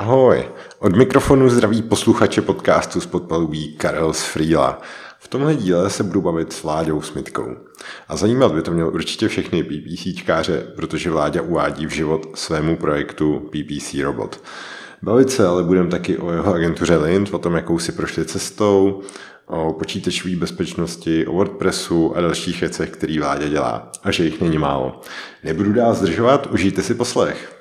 Ahoj, od mikrofonu zdraví posluchače podcastu z podpalubí Karel z Frýla. V tomhle díle se budu bavit s Vláďou Smitkou. A zajímat by to měl určitě všechny PPCčkáře, protože Vláďa uvádí v život svému projektu PPC Robot. Bavit se ale budeme taky o jeho agentuře Lint, o tom, jakou si prošli cestou, o počítačové bezpečnosti, o WordPressu a dalších věcech, který Vláďa dělá. A že jich není málo. Nebudu dál zdržovat, užijte si poslech.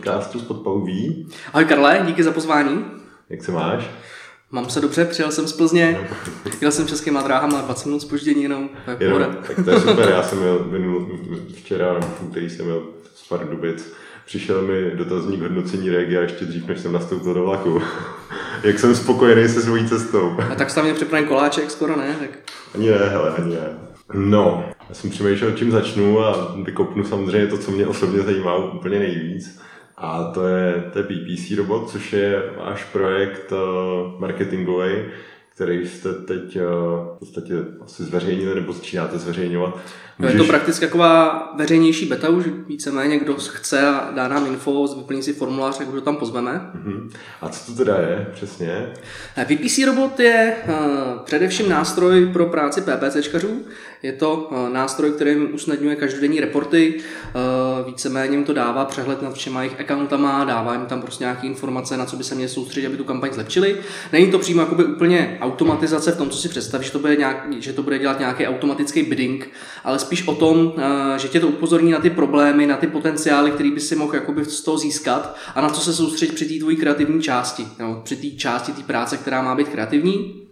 Podcastu z Podpaluví. Ahoj Karle, díky za pozvání. Jak se máš? Mám se dobře, přijel jsem z Plzně, jel jsem českýma dráhama 20 minut spoždění jenom, to je Jenom, tak to je super, já jsem měl minul, včera nebo úterý jsem měl z Pardubic. Přišel mi dotazník hodnocení regia ještě dřív, než jsem nastoupil do vlaku. Jak jsem spokojený se svojí cestou. A tak jsi tam měl připraven koláček skoro, ne? Tak Ani ne, hele, ani ne. No, já jsem přemýšlel, čím začnu a vykopnu samozřejmě to, co mě osobně zajímá úplně nejvíc. A to je, to je PPC Robot, což je váš projekt uh, marketingový, který jste teď uh, v podstatě asi zveřejnili nebo začínáte zveřejňovat. No, je to prakticky taková veřejnější beta už, víceméně kdo chce a dá nám info, vyplní si formulář, tak už ho tam pozveme. Mhm. A co to teda je přesně? Eh, VPC Robot je uh, především nástroj pro práci PPCčkařů. Je to uh, nástroj, který jim usnadňuje každodenní reporty, uh, víceméně jim to dává přehled nad všema jejich accountama, dává jim tam prostě nějaké informace, na co by se měli soustředit, aby tu kampaň zlepšili. Není to přímo jakoby úplně automatizace v tom, co si představíš, že to bude, nějak, že to bude dělat nějaký automatický bidding, ale spíš o tom, uh, že tě to upozorní na ty problémy, na ty potenciály, který by si mohl jakoby z toho získat a na co se soustředit při té tvojí kreativní části, nebo při té části té práce, která má být kreativní.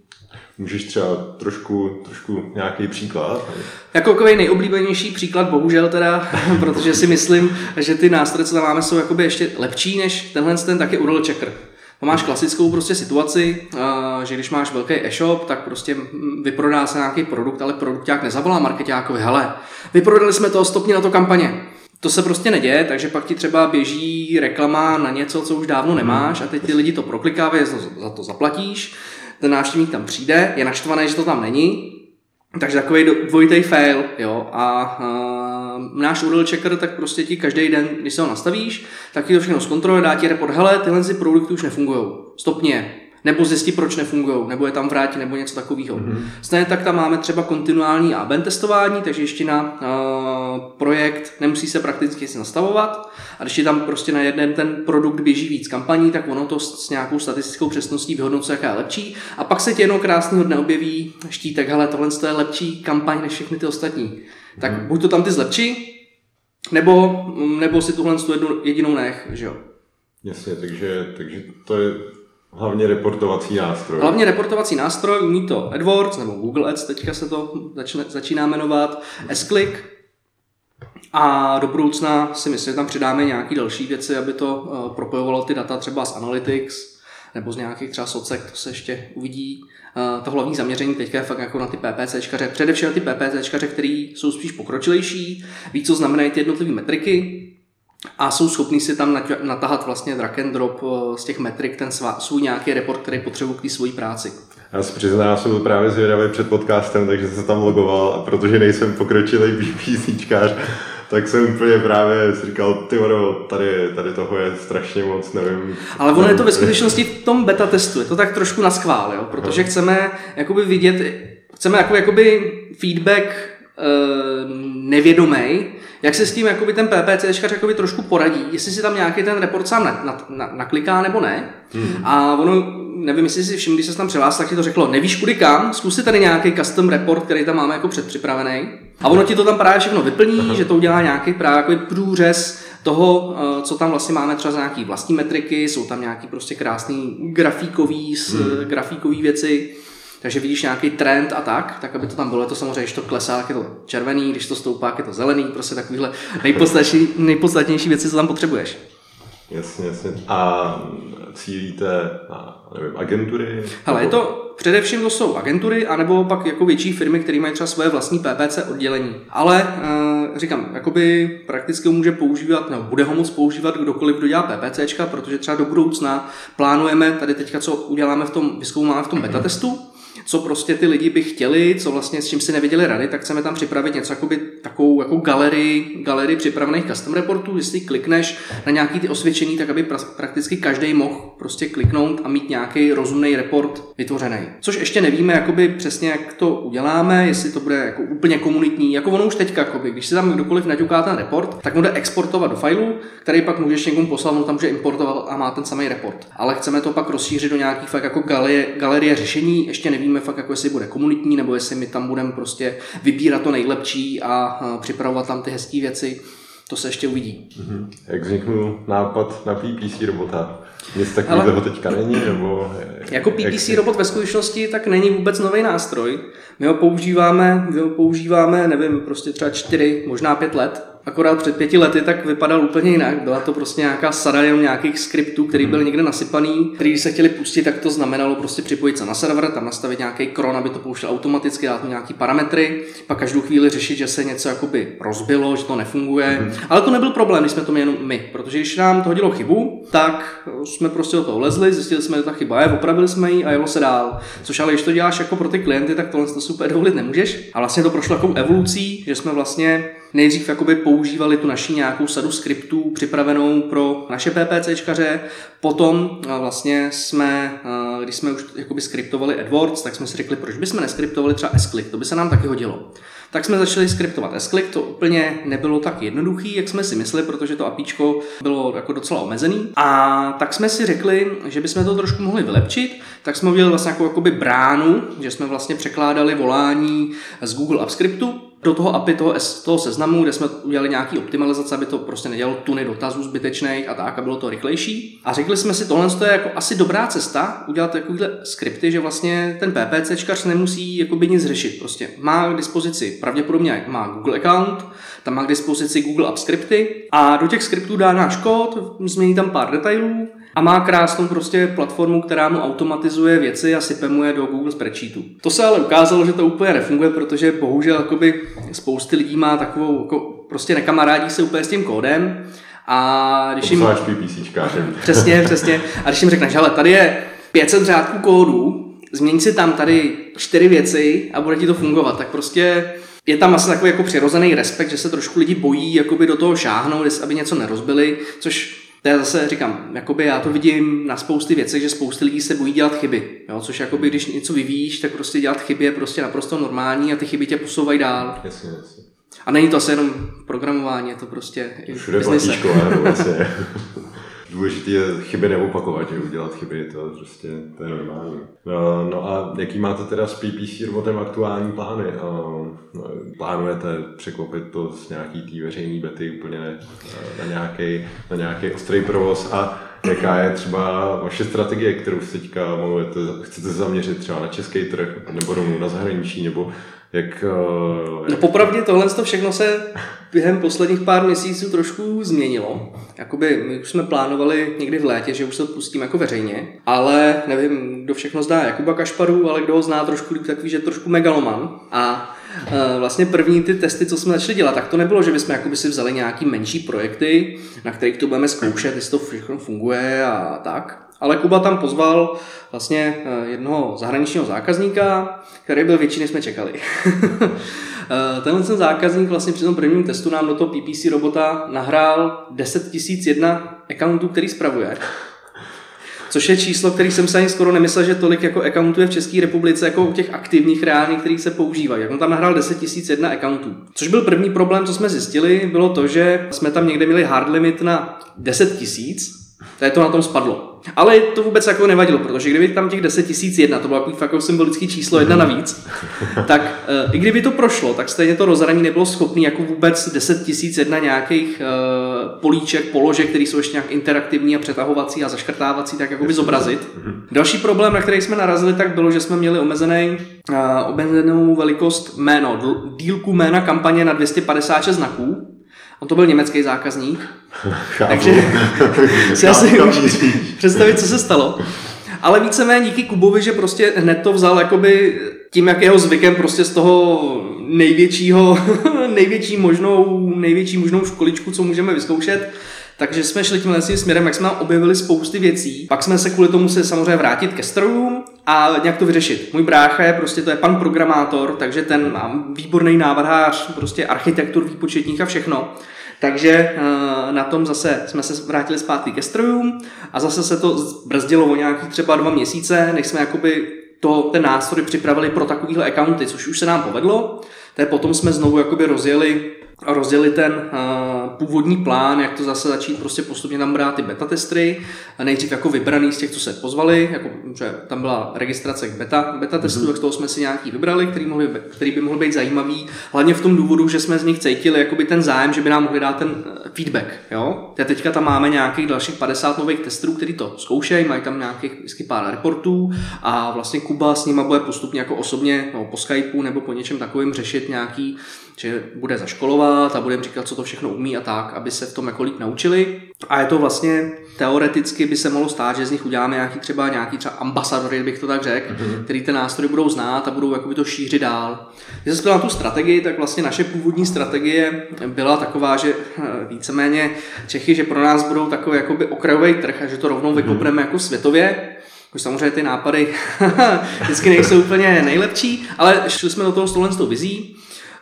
Můžeš třeba trošku, trošku nějaký příklad? Jako takový nejoblíbenější příklad, bohužel teda, protože si myslím, že ty nástroje, co tam máme, jsou jakoby ještě lepší než tenhle ten taky URL checker. To máš klasickou prostě situaci, že když máš velký e-shop, tak prostě vyprodá se nějaký produkt, ale produkták nezavolá marketákovi, hele, vyprodali jsme to, stopni na to kampaně. To se prostě neděje, takže pak ti třeba běží reklama na něco, co už dávno nemáš a teď ty lidi to proklikávají, za- za to zaplatíš, ten návštěvník tam přijde, je naštvaný, že to tam není, takže takový dvojitý fail, jo, a náš URL checker tak prostě ti každý den, když se ho nastavíš, tak ti to všechno zkontroluje, dá ti report, hele, tyhle si produkty už nefungují, stopni je, nebo zjistí, proč nefungují, nebo je tam vrátí, nebo něco takového. Mm-hmm. Stejně tak tam máme třeba kontinuální AB testování, takže ještě na uh, projekt nemusí se prakticky nic nastavovat a když je tam prostě na jeden ten produkt běží víc kampaní, tak ono to s, s nějakou statistickou přesností vyhodnocuje, jaká je lepší a pak se ti jednou krásného dne objeví štítek, hele, tohle je lepší kampaň než všechny ty ostatní. Tak mm. buď to tam ty zlepší, nebo, nebo si tuhle tu jednu, jedinou nech, že jo. Jasně, takže, takže to je hlavně reportovací nástroj. Hlavně reportovací nástroj, umí to AdWords nebo Google Ads, teďka se to začne, začíná jmenovat, S-Click. A do budoucna si myslím, že tam přidáme nějaké další věci, aby to uh, propojovalo ty data třeba z Analytics nebo z nějakých třeba socek, to se ještě uvidí. Uh, to hlavní zaměření teďka je fakt jako na ty PPCčkaře, především na ty PPCčkaře, který jsou spíš pokročilejší, ví, co znamenají ty jednotlivé metriky, a jsou schopní si tam nat- natahat vlastně drag and drop eh, z těch metrik ten svůj nějaký report, který potřebují k té svojí práci. Já se přiznám, jsem právě zvědavý před podcastem, takže jsem se tam logoval a protože nejsem pokročilý BPCčkář, tak jsem úplně právě si říkal, ty vado, tady, tady toho je strašně moc, nevím. Ale ono je to ve skutečnosti v tom beta testu, je to tak trošku na schvál, jo? protože chceme jakoby vidět, chceme jako, jakoby feedback e, nevědomý, jak se s tím jakoby ten PPCčkař jakoby trošku poradí, jestli si tam nějaký ten report sám na, na, na, nakliká nebo ne. Hmm. A ono, nevím, jestli si všim, když se tam přihlásil, tak ti to řeklo, nevíš kudy kam, zkus si tady nějaký custom report, který tam máme jako předpřipravený. A ono ti to tam právě všechno vyplní, Aha. že to udělá nějaký právě jako průřez toho, eh, co tam vlastně máme třeba za nějaký vlastní metriky, jsou tam nějaký prostě krásný grafíkový, hmm. grafíkový věci. Takže vidíš nějaký trend a tak, tak aby to tam bylo, je to samozřejmě, když to klesá, tak je to červený, když to stoupá, je to zelený, prostě takovýhle nejpodstatnější, nejpodstatnější věci, co tam potřebuješ. Jasně, jasně. A cílíte na, nevím, agentury? Hele, je to Především to jsou agentury, anebo pak jako větší firmy, které mají třeba svoje vlastní PPC oddělení. Ale e, říkám, jakoby prakticky může používat, nebo bude ho moc používat kdokoliv, kdo dělá PPCčka, protože třeba do budoucna plánujeme tady teďka, co uděláme v tom, vyzkoumáme v tom beta testu, co prostě ty lidi by chtěli, co vlastně s čím si nevěděli rady, tak chceme tam připravit něco jakoby, takovou jako galerii, galerii připravených custom reportů, jestli klikneš na nějaký ty osvědčení, tak aby pra- prakticky každý mohl prostě kliknout a mít nějaký rozumný report vytvořený. Což ještě nevíme jakoby přesně, jak to uděláme, jestli to bude jako úplně komunitní, jako ono už teďka, jakoby, když si tam kdokoliv naťuká ten report, tak bude exportovat do failu, který pak můžeš někomu poslat, on tam může importovat a má ten samý report. Ale chceme to pak rozšířit do nějakých fakt jako galerie, galerie řešení, ještě nevíme fakt jako jestli bude komunitní, nebo jestli my tam budeme prostě vybírat to nejlepší a připravovat tam ty hezké věci. To se ještě uvidí. Mm-hmm. Jak vzniknul nápad na PPC robota? Nic takového teďka není? Nebo jako PPC robot ve skutečnosti tak není vůbec nový nástroj. My ho používáme, my ho používáme, nevím, prostě třeba čtyři, možná pět let akorát před pěti lety, tak vypadal úplně jinak. Byla to prostě nějaká sada jenom nějakých skriptů, který byl někde nasypaný, který se chtěli pustit, tak to znamenalo prostě připojit se na server, tam nastavit nějaký kron, aby to pouštěl automaticky, dát mu nějaký parametry, pak každou chvíli řešit, že se něco jakoby rozbilo, že to nefunguje. Mm. Ale to nebyl problém, když jsme to měli jenom my, protože když nám to hodilo chybu, tak jsme prostě do toho lezli, zjistili jsme, že ta chyba je, opravili jsme ji a jelo se dál. Což ale když to děláš jako pro ty klienty, tak tohle to super dovolit nemůžeš. A vlastně to prošlo takovou evolucí, že jsme vlastně nejdřív jakoby používali tu naši nějakou sadu skriptů připravenou pro naše PPCčkaře, potom vlastně jsme, když jsme už jakoby skriptovali AdWords, tak jsme si řekli, proč bychom neskriptovali třeba s to by se nám taky hodilo. Tak jsme začali skriptovat s to úplně nebylo tak jednoduchý, jak jsme si mysleli, protože to apíčko bylo jako docela omezený. A tak jsme si řekli, že bychom to trošku mohli vylepšit, tak jsme udělali vlastně jako jakoby bránu, že jsme vlastně překládali volání z Google AppScriptu do toho API toho, toho seznamu, kde jsme udělali nějaký optimalizace, aby to prostě nedělalo tuny dotazů zbytečných a tak, a bylo to rychlejší. A řekli jsme si, tohle je jako asi dobrá cesta, udělat takovýhle skripty, že vlastně ten PPCčkař nemusí jakoby nic řešit. Prostě má k dispozici, pravděpodobně má Google account, tam má k dispozici Google App skripty a do těch skriptů dá náš kód, změní tam pár detailů a má krásnou prostě platformu, která mu automatizuje věci a sype mu je do Google Spreadsheetu. To se ale ukázalo, že to úplně nefunguje, protože bohužel jakoby spousty lidí má takovou, jako prostě nekamarádí se úplně s tím kódem a když jim... Přesně, přesně. A když jim řekneš, hele, tady je 500 řádků kódu, změň si tam tady čtyři věci a bude ti to fungovat, tak prostě je tam asi takový jako přirozený respekt, že se trošku lidi bojí jakoby do toho šáhnout, aby něco nerozbili, což to já zase říkám, jakoby já to vidím na spousty věcech, že spousty lidí se bojí dělat chyby. Jo? Což jakoby, když něco vyvíjíš, tak prostě dělat chyby je prostě naprosto normální a ty chyby tě posouvají dál. Jasně, jasně. A není to asi jenom programování, je to prostě Všude platí škola, vlastně. Důležité je chyby neopakovat, že udělat chyby, to prostě to je normální. No, no a jaký máte teda s PPC robotem aktuální plány? No, plánujete překlopit to z nějaký té veřejné bety úplně na nějaký, na nějaký ostrý provoz a jaká je třeba vaše strategie, kterou se teďka mluvete, chcete zaměřit třeba na český trh nebo na zahraničí, nebo jak, uh, No popravdě tohle to všechno se během posledních pár měsíců trošku změnilo. Jakoby my už jsme plánovali někdy v létě, že už se to pustím jako veřejně, ale nevím, kdo všechno zdá Jakuba Kašparu, ale kdo ho zná trošku líp, takový, že trošku megaloman. A uh, vlastně první ty testy, co jsme začali dělat, tak to nebylo, že bychom jakoby si vzali nějaký menší projekty, na kterých to budeme zkoušet, jestli to všechno funguje a tak. Ale Kuba tam pozval vlastně eh, jednoho zahraničního zákazníka, který byl větší, než jsme čekali. Eh, tenhle ten zákazník vlastně při tom prvním testu nám do toho PPC robota nahrál 10 001 accountů, který spravuje. Což je číslo, který jsem se ani skoro nemyslel, že tolik jako accountů je v České republice, jako u těch aktivních reálných, který se používají. Jak on tam nahrál 10 001 accountů. Což byl první problém, co jsme zjistili, bylo to, že jsme tam někde měli hard limit na 10 000, to to na tom spadlo. Ale to vůbec jako nevadilo, protože kdyby tam těch 10 tisíc jedna, to bylo takový fakt symbolický číslo jedna navíc, tak uh, i kdyby to prošlo, tak stejně to rozhraní nebylo schopný jako vůbec 10 tisíc jedna nějakých uh, políček, položek, které jsou ještě nějak interaktivní a přetahovací a zaškrtávací, tak jako by zobrazit. Další problém, na který jsme narazili, tak bylo, že jsme měli omezený, uh, omezenou velikost jméno, dílku jména kampaně na 256 znaků, On to byl německý zákazník, takže si asi představit, co se stalo. Ale víceméně díky Kubovi, že prostě hned to vzal jakoby tím, jak jeho zvykem prostě z toho největšího, největší možnou, největší možnou školičku, co můžeme vyzkoušet, takže jsme šli tímhle směrem, jak jsme objevili spousty věcí. Pak jsme se kvůli tomu se samozřejmě vrátit ke strojům a nějak to vyřešit. Můj brácha je prostě, to je pan programátor, takže ten má výborný návrhář, prostě architektur výpočetních a všechno. Takže eh, na tom zase jsme se vrátili zpátky ke strojům a zase se to brzdilo o nějaký třeba dva měsíce, než jsme jakoby to, ten nástroj připravili pro takovýhle accounty, což už se nám povedlo. Tak potom jsme znovu jakoby rozjeli rozdělit ten uh, původní plán, jak to zase začít prostě postupně tam brát ty beta testry, nejdřív jako vybraný z těch, co se pozvali, jako, že tam byla registrace k beta, beta testu, mm-hmm. tak z toho jsme si nějaký vybrali, který, mohli, který by mohl být zajímavý, hlavně v tom důvodu, že jsme z nich cítili jakoby ten zájem, že by nám mohli dát ten eh, feedback. Jo? A teďka tam máme nějakých dalších 50 nových testů, kteří to zkoušejí, mají tam nějakých vždycky pár reportů a vlastně Kuba s nima bude postupně jako osobně no, po Skypeu nebo po něčem takovým řešit nějaký že bude zaškolovat a budeme říkat, co to všechno umí a tak, aby se v tom jako líp naučili. A je to vlastně teoreticky by se mohlo stát, že z nich uděláme nějaký třeba nějaký třeba ambasadory, bych to tak řekl, mm-hmm. který ten nástroj budou znát a budou jakoby to šířit dál. Když se na tu strategii, tak vlastně naše původní strategie byla taková, že eh, víceméně Čechy, že pro nás budou takový jakoby okrajový trh a že to rovnou mm-hmm. vykopneme jako světově. Už samozřejmě ty nápady vždycky nejsou úplně nejlepší, ale šli jsme do toho s tou vizí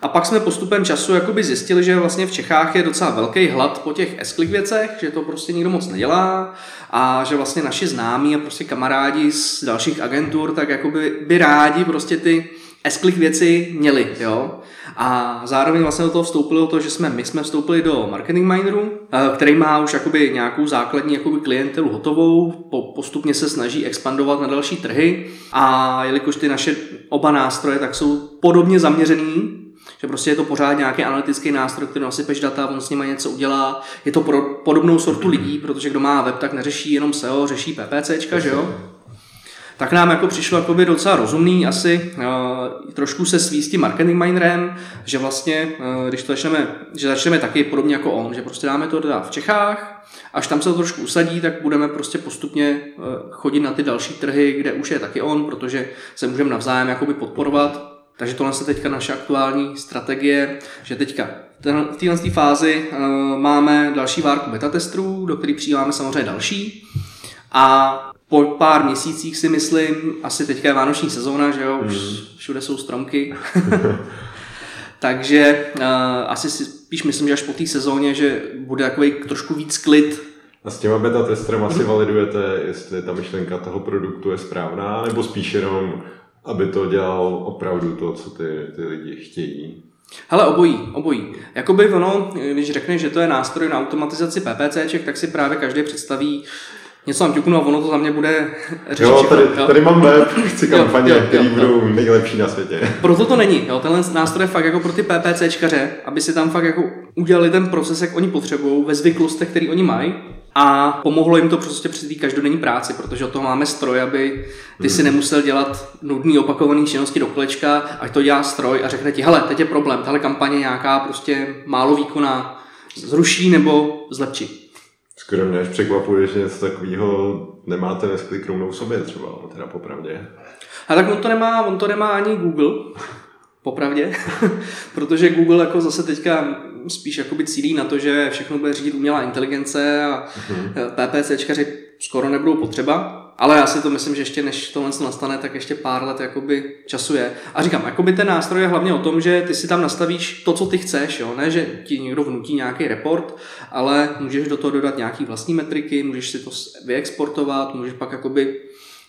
a pak jsme postupem času jakoby zjistili, že vlastně v Čechách je docela velký hlad po těch s věcech, že to prostě nikdo moc nedělá a že vlastně naši známí a prostě kamarádi z dalších agentur tak jakoby by rádi prostě ty s věci měli, jo. A zároveň vlastně do toho vstoupilo to, že jsme, my jsme vstoupili do marketing mineru, eh, který má už jakoby nějakou základní jakoby klientelu hotovou, po, postupně se snaží expandovat na další trhy a jelikož ty naše oba nástroje tak jsou podobně zaměřený že prostě je to pořád nějaký analytický nástroj, který nasypeš data, on s nimi něco udělá. Je to pro podobnou sortu lidí, protože kdo má web, tak neřeší jenom SEO, řeší PPCčka, že jo? tak nám jako přišlo jako by docela rozumný asi uh, trošku se svíst tím marketing minerem, že vlastně, uh, když to začneme, že začneme taky podobně jako on, že prostě dáme to teda v Čechách, až tam se to trošku usadí, tak budeme prostě postupně uh, chodit na ty další trhy, kde už je taky on, protože se můžeme navzájem jakoby podporovat takže tohle je teďka naše aktuální strategie, že teďka v téhle fázi uh, máme další várku beta testů, do kterých přijímáme samozřejmě další. A po pár měsících si myslím, asi teďka je vánoční sezóna, že jo, už mm. všude jsou stromky. Takže uh, asi si spíš myslím, že až po té sezóně, že bude takový trošku víc klid. A s těma beta testerem asi validujete, jestli ta myšlenka toho produktu je správná, nebo spíš jenom aby to dělal opravdu to, co ty, ty lidi chtějí. Hele, obojí, obojí. Jakoby ono, když řekneš, že to je nástroj na automatizaci PPCček, tak si právě každý představí, něco tam ťuknu a ono to za mě bude řešit. Jo, tady, jo? tady mám web, chci kampaně, které budou nejlepší na světě. Proto to není. Jo? Tenhle nástroj je fakt jako pro ty PPCčkaře, aby si tam fakt jako udělali ten proces, jak oni potřebují, ve zvyklostech, který oni mají a pomohlo jim to prostě při té každodenní práci, protože od toho máme stroj, aby ty si hmm. nemusel dělat nudný opakovaný činnosti do kolečka, ať to dělá stroj a řekne ti, hele, teď je problém, tahle kampaně nějaká prostě málo výkona zruší nebo zlepší. Skoro mě až překvapuje, že něco takového nemáte ve sklik rovnou sobě třeba, teda popravdě. A tak on to nemá, on to nemá ani Google, popravdě, protože Google jako zase teďka spíš jakoby cílí na to, že všechno bude řídit umělá inteligence a mm-hmm. PPCčkaři skoro nebudou potřeba, ale já si to myslím, že ještě než tohle nastane, tak ještě pár let jakoby času je. A říkám, jakoby ten nástroj je hlavně o tom, že ty si tam nastavíš to, co ty chceš, jo? ne, že ti někdo vnutí nějaký report, ale můžeš do toho dodat nějaký vlastní metriky, můžeš si to vyexportovat, můžeš pak jakoby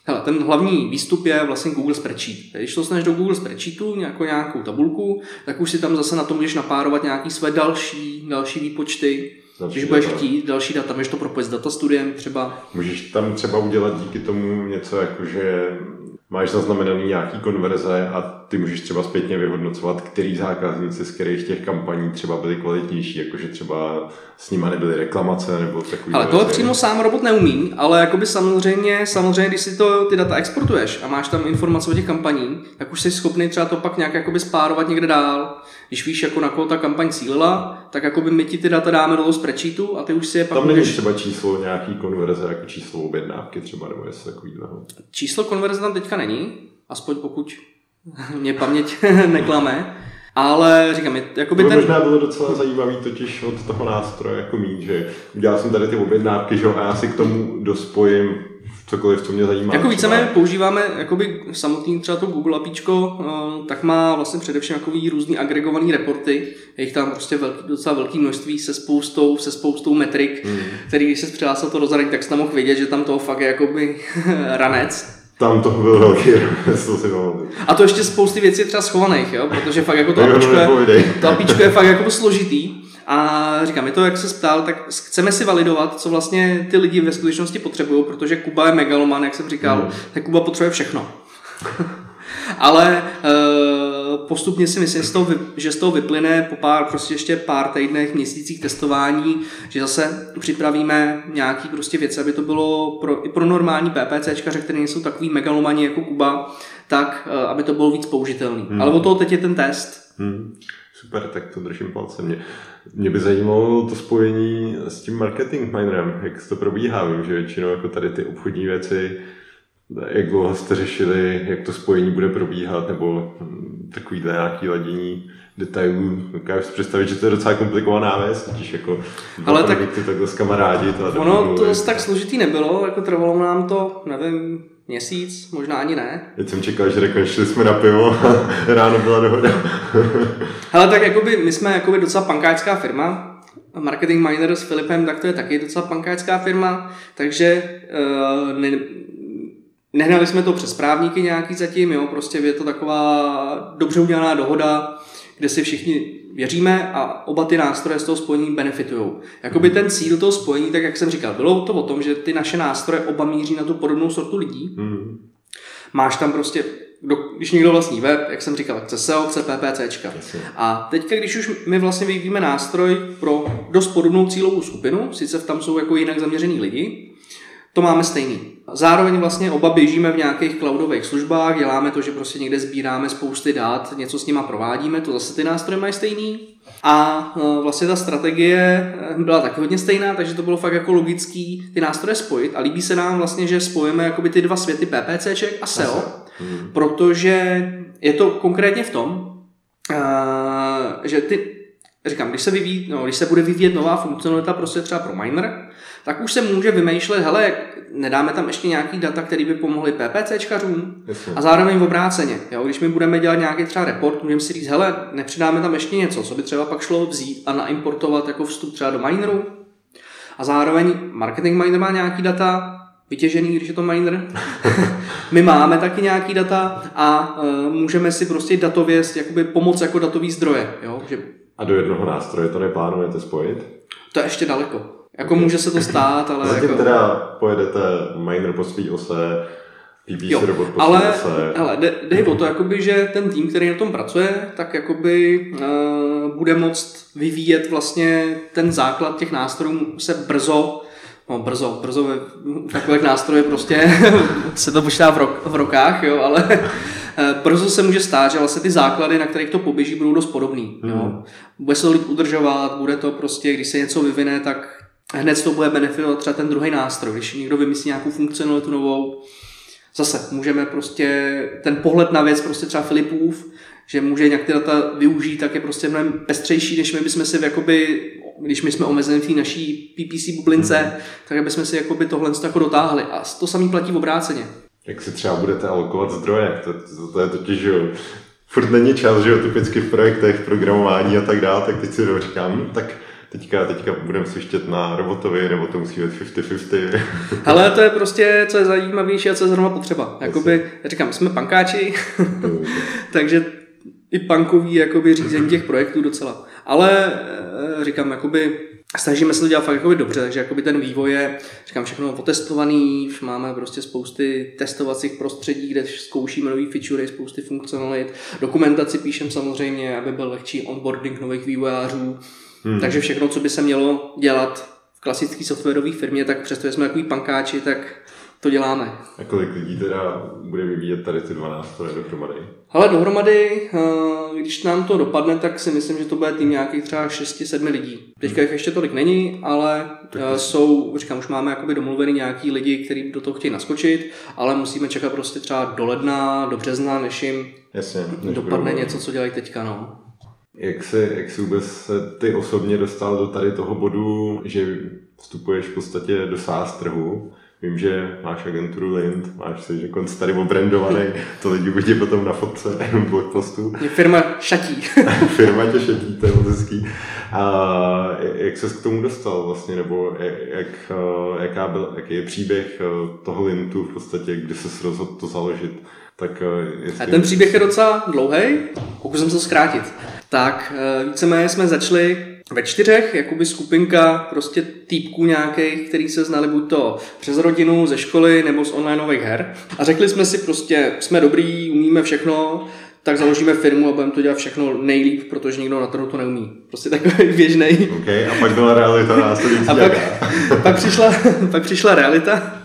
Hele, ten hlavní výstup je vlastně Google Spreadsheet. Když to sneš do Google Spreadsheetu, nějakou, nějakou tabulku, tak už si tam zase na to můžeš napárovat nějaký své další, další výpočty. Další když budeš data. chtít další data, můžeš to propojit s datastudiem třeba. Můžeš tam třeba udělat díky tomu něco jako, že máš zaznamenaný nějaký konverze a ty můžeš třeba zpětně vyhodnocovat, který zákazníci z kterých těch kampaní třeba byli kvalitnější, jakože třeba s nimi nebyly reklamace nebo takový. Ale tohle přímo sám robot neumí, ale jakoby samozřejmě, samozřejmě, když si to ty data exportuješ a máš tam informace o těch kampaní, tak už jsi schopný třeba to pak nějak jakoby spárovat někde dál. Když víš, jako na koho ta kampaň cílila, tak jakoby my ti ty data dáme do spreadsheetu a ty už si je pak Tam není můžeš... třeba číslo nějaký konverze, jako číslo objednávky třeba, nebo jestli takovýhle. Číslo konverze tam teďka není, aspoň pokud mě paměť neklame. Ale říkám, jakoby to ten... možná bylo docela zajímavý totiž od toho nástroje jako mít, že udělal jsem tady ty objednávky, že a já si k tomu dospojím cokoliv, co mě zajímá. Jako víceméně používáme jakoby samotný třeba to Google APIčko, eh, tak má vlastně především jakový různý agregovaný reporty, je jich tam prostě velký, docela velké množství se spoustou, se spoustou metrik, hmm. který když se přihlásil to rozhraní, tak jsi tam mohl vědět, že tam toho fakt je jakoby ranec. Tam to byl velký to si A to ještě spousty věcí je třeba schovaných, jo? protože fakt jako to apíčko, je, to apíčko je fakt jako složitý. A říkám, je to, jak se ptal, tak chceme si validovat, co vlastně ty lidi ve skutečnosti potřebují, protože Kuba je megaloman, jak jsem říkal, mm. tak Kuba potřebuje všechno. Ale e, postupně si myslím, že z toho vyplyne po pár, prostě ještě pár týdnech, měsících testování, že zase připravíme nějaký prostě věci, aby to bylo pro, i pro normální PPCčkaře, které nejsou takový megalomani jako Kuba, tak e, aby to bylo víc použitelný. Hmm. Ale o toho teď je ten test. Hmm. Super, tak to držím palce. Mě, mě by zajímalo to spojení s tím marketing minerem, jak to probíhá. Vím, že většinou jako tady ty obchodní věci jak dlouho jste řešili, jak to spojení bude probíhat, nebo takovýhle nějaký ladění detailů. Dokážu si představit, že to je docela komplikovaná věc, totiž jako Ale tak, ty takhle kamarádit. A ono to zase tak složitý nebylo, jako trvalo nám to, nevím, měsíc, možná ani ne. Teď jsem čekal, že řekl, šli jsme na pivo a ráno byla dohoda. Ale tak jakoby, my jsme jakoby docela pankáčská firma, Marketing Miner s Filipem, tak to je taky docela pankáčská firma, takže uh, ne, Nehnali jsme to přes právníky nějaký zatím, jo, prostě je to taková dobře udělaná dohoda, kde si všichni věříme a oba ty nástroje z toho spojení benefitují. Jakoby ten cíl toho spojení, tak jak jsem říkal, bylo to o tom, že ty naše nástroje oba míří na tu podobnou sortu lidí. Mm. Máš tam prostě, když někdo vlastní web, jak jsem říkal, chce SEO, chce PPCčka. A teďka, když už my vlastně vyvíjíme nástroj pro dost podobnou cílovou skupinu, sice tam jsou jako jinak zaměřený lidi, to máme stejný. Zároveň vlastně oba běžíme v nějakých cloudových službách, děláme to, že prostě někde sbíráme spousty dat, něco s nima provádíme, to zase ty nástroje mají stejný. A e, vlastně ta strategie e, byla taky hodně stejná, takže to bylo fakt jako logický ty nástroje spojit. A líbí se nám vlastně, že spojíme jakoby ty dva světy PPCček a SEO, hmm. protože je to konkrétně v tom, e, že ty říkám, když se, vyvíjí, no, když se bude vyvíjet nová funkcionalita prostě třeba pro miner, tak už se může vymýšlet, hele, nedáme tam ještě nějaký data, které by pomohly PPCčkařům a zároveň v obráceně. Jo? Když my budeme dělat nějaký třeba report, můžeme si říct, hele, nepřidáme tam ještě něco, co by třeba pak šlo vzít a naimportovat jako vstup třeba do mineru. A zároveň marketing miner má nějaký data, vytěžený, když je to miner. My máme taky nějaký data a uh, můžeme si prostě datověst, jakoby pomoct jako datový zdroje. Jo? Že... A do jednoho nástroje to neplánujete spojit? To je ještě daleko. Jako může se to stát, ale... Zatím jako... teda pojedete miner po svý ose, PPC jo, robot po ale, ose. ale jde o to, jakoby, že ten tým, který na tom pracuje, tak jakoby uh, bude moct vyvíjet vlastně ten základ těch nástrojů se brzo No, brzo, brzo ve takových nástrojů prostě se to počítá v, rok, v rokách, jo, ale brzo se může stát, že vlastně ty základy, na kterých to poběží, budou dost podobný. Mm. Jo. Hmm. Bude se to líp udržovat, bude to prostě, když se něco vyvine, tak hned to bude benefitovat třeba ten druhý nástroj. Když někdo vymyslí nějakou funkcionalitu novou, zase můžeme prostě ten pohled na věc prostě třeba Filipův, že může nějak ty data využít, tak je prostě mnohem pestřejší, než my bychom si jakoby, když my jsme omezeni v té naší PPC bublince, mm. tak bychom si jakoby tohle jako dotáhli. A to samý platí v obráceně. Jak si třeba budete alokovat zdroje, to, to, to je totiž, že furt není čas, že jo, typicky v projektech, programování a tak dále, tak teď si říkám, tak teďka, teďka budeme svištět na robotovi, nebo to musí být 50-50. Ale to je prostě, co je zajímavější a co je zrovna potřeba. Jakoby, já říkám, jsme pankáči, takže i punkový jakoby řízení těch projektů docela. Ale eh, říkám, jakoby snažíme se to dělat fakt jakoby dobře, takže jakoby ten vývoj je, říkám, všechno otestovaný, už máme prostě spousty testovacích prostředí, kde zkoušíme nový feature, spousty funkcionalit, dokumentaci píšem samozřejmě, aby byl lehčí onboarding nových vývojářů, hmm. takže všechno, co by se mělo dělat v klasické softwarové firmě, tak přestože jsme takový pankáči, tak to děláme. A kolik lidí teda bude vyvíjet tady ty 12 nástroje dohromady? Ale dohromady, eh, když nám to dopadne, tak si myslím, že to bude tým nějakých třeba 6-7 lidí. Teďka jich ještě tolik není, ale tak eh, jsou, říkám, už máme jakoby domluvený nějaký lidi, kteří do toho chtějí naskočit, ale musíme čekat prostě třeba do ledna, do března, než jim Jasně, než dopadne budou... něco, co dělají teďka. No. Jak se, jak se vůbec ty osobně dostal do tady toho bodu, že vstupuješ v podstatě do SaaS trhu, Vím, že máš agenturu Lind, máš se, že konc tady obrandovaný, to lidi uvidí potom na fotce blogpostu. Je firma šatí. firma tě šatí, to je moc hezký. A jak ses k tomu dostal vlastně, nebo jak, jaká byl, jaký je příběh eh, toho Lintu v podstatě, kdy se rozhodl to založit? Tak eh, jestli... A ten příběh je docela dlouhý, pokusím se zkrátit. Tak eh, víceméně jsme začali ve čtyřech, jakoby skupinka prostě týpků nějakých, který se znali buď to přes rodinu, ze školy nebo z onlineových her. A řekli jsme si prostě, jsme dobrý, umíme všechno, tak založíme firmu a budeme to dělat všechno nejlíp, protože nikdo na trhu to neumí. Prostě takový běžný. Okay, a pak byla realita následující. A pak, pak, přišla, pak přišla realita.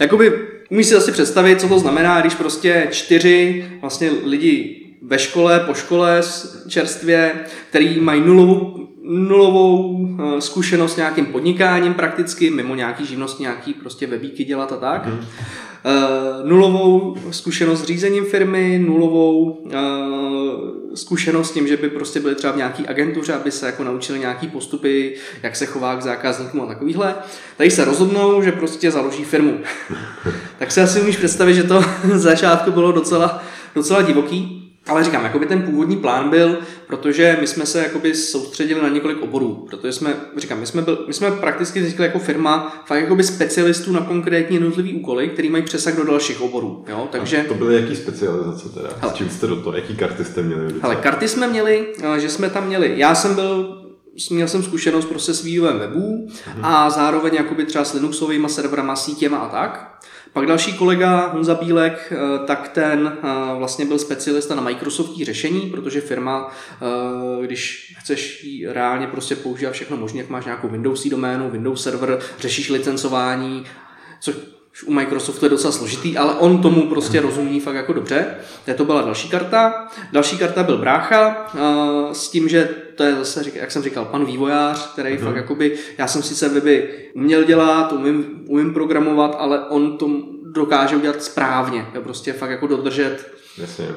Jakoby umíš si asi představit, co to znamená, když prostě čtyři vlastně lidi ve škole, po škole čerstvě, který mají nulovou nulovou eh, zkušenost s nějakým podnikáním prakticky, mimo nějaký živnost, nějaký prostě webíky dělat a tak. Mm. Nulovou zkušenost s řízením firmy, nulovou uh, zkušenost s tím, že by prostě byli třeba v nějaký agentuře, aby se jako naučili nějaký postupy, jak se chová k zákazníkům a takovýhle. Tady se rozhodnou, že prostě založí firmu. tak si asi umíš představit, že to začátku bylo docela, docela divoký. Ale říkám, jakoby ten původní plán byl, protože my jsme se jakoby soustředili na několik oborů, protože jsme, říkám, my jsme, byl, my jsme prakticky vznikli jako firma fakt jakoby specialistů na konkrétní jednotlivý úkoly, který mají přesah do dalších oborů. Jo? Takže... A to byly jaký specializace teda? Hele. S čím jste do toho? Jaký karty jste měli? Ale karty jsme měli, eh, že jsme tam měli, já jsem byl měl jsem zkušenost prostě s vývojem webů mhm. a zároveň jakoby třeba s Linuxovými serverama, sítěma a tak. Pak další kolega Honza Bílek, eh, tak ten eh, vlastně byl specialista na Microsoftí řešení, protože firma, eh, když chceš reálně prostě používat všechno možné, jak máš nějakou Windows doménu, Windows server, řešíš licencování, což u Microsoftu je docela složitý, ale on tomu prostě rozumí fakt jako dobře. To byla další karta. Další karta byl brácha s tím, že to je zase, jak jsem říkal, pan vývojář, který mm-hmm. fakt jakoby, já jsem sice weby uměl dělat, umím, umím programovat, ale on to dokáže udělat správně, jo, prostě fakt jako dodržet Jasně.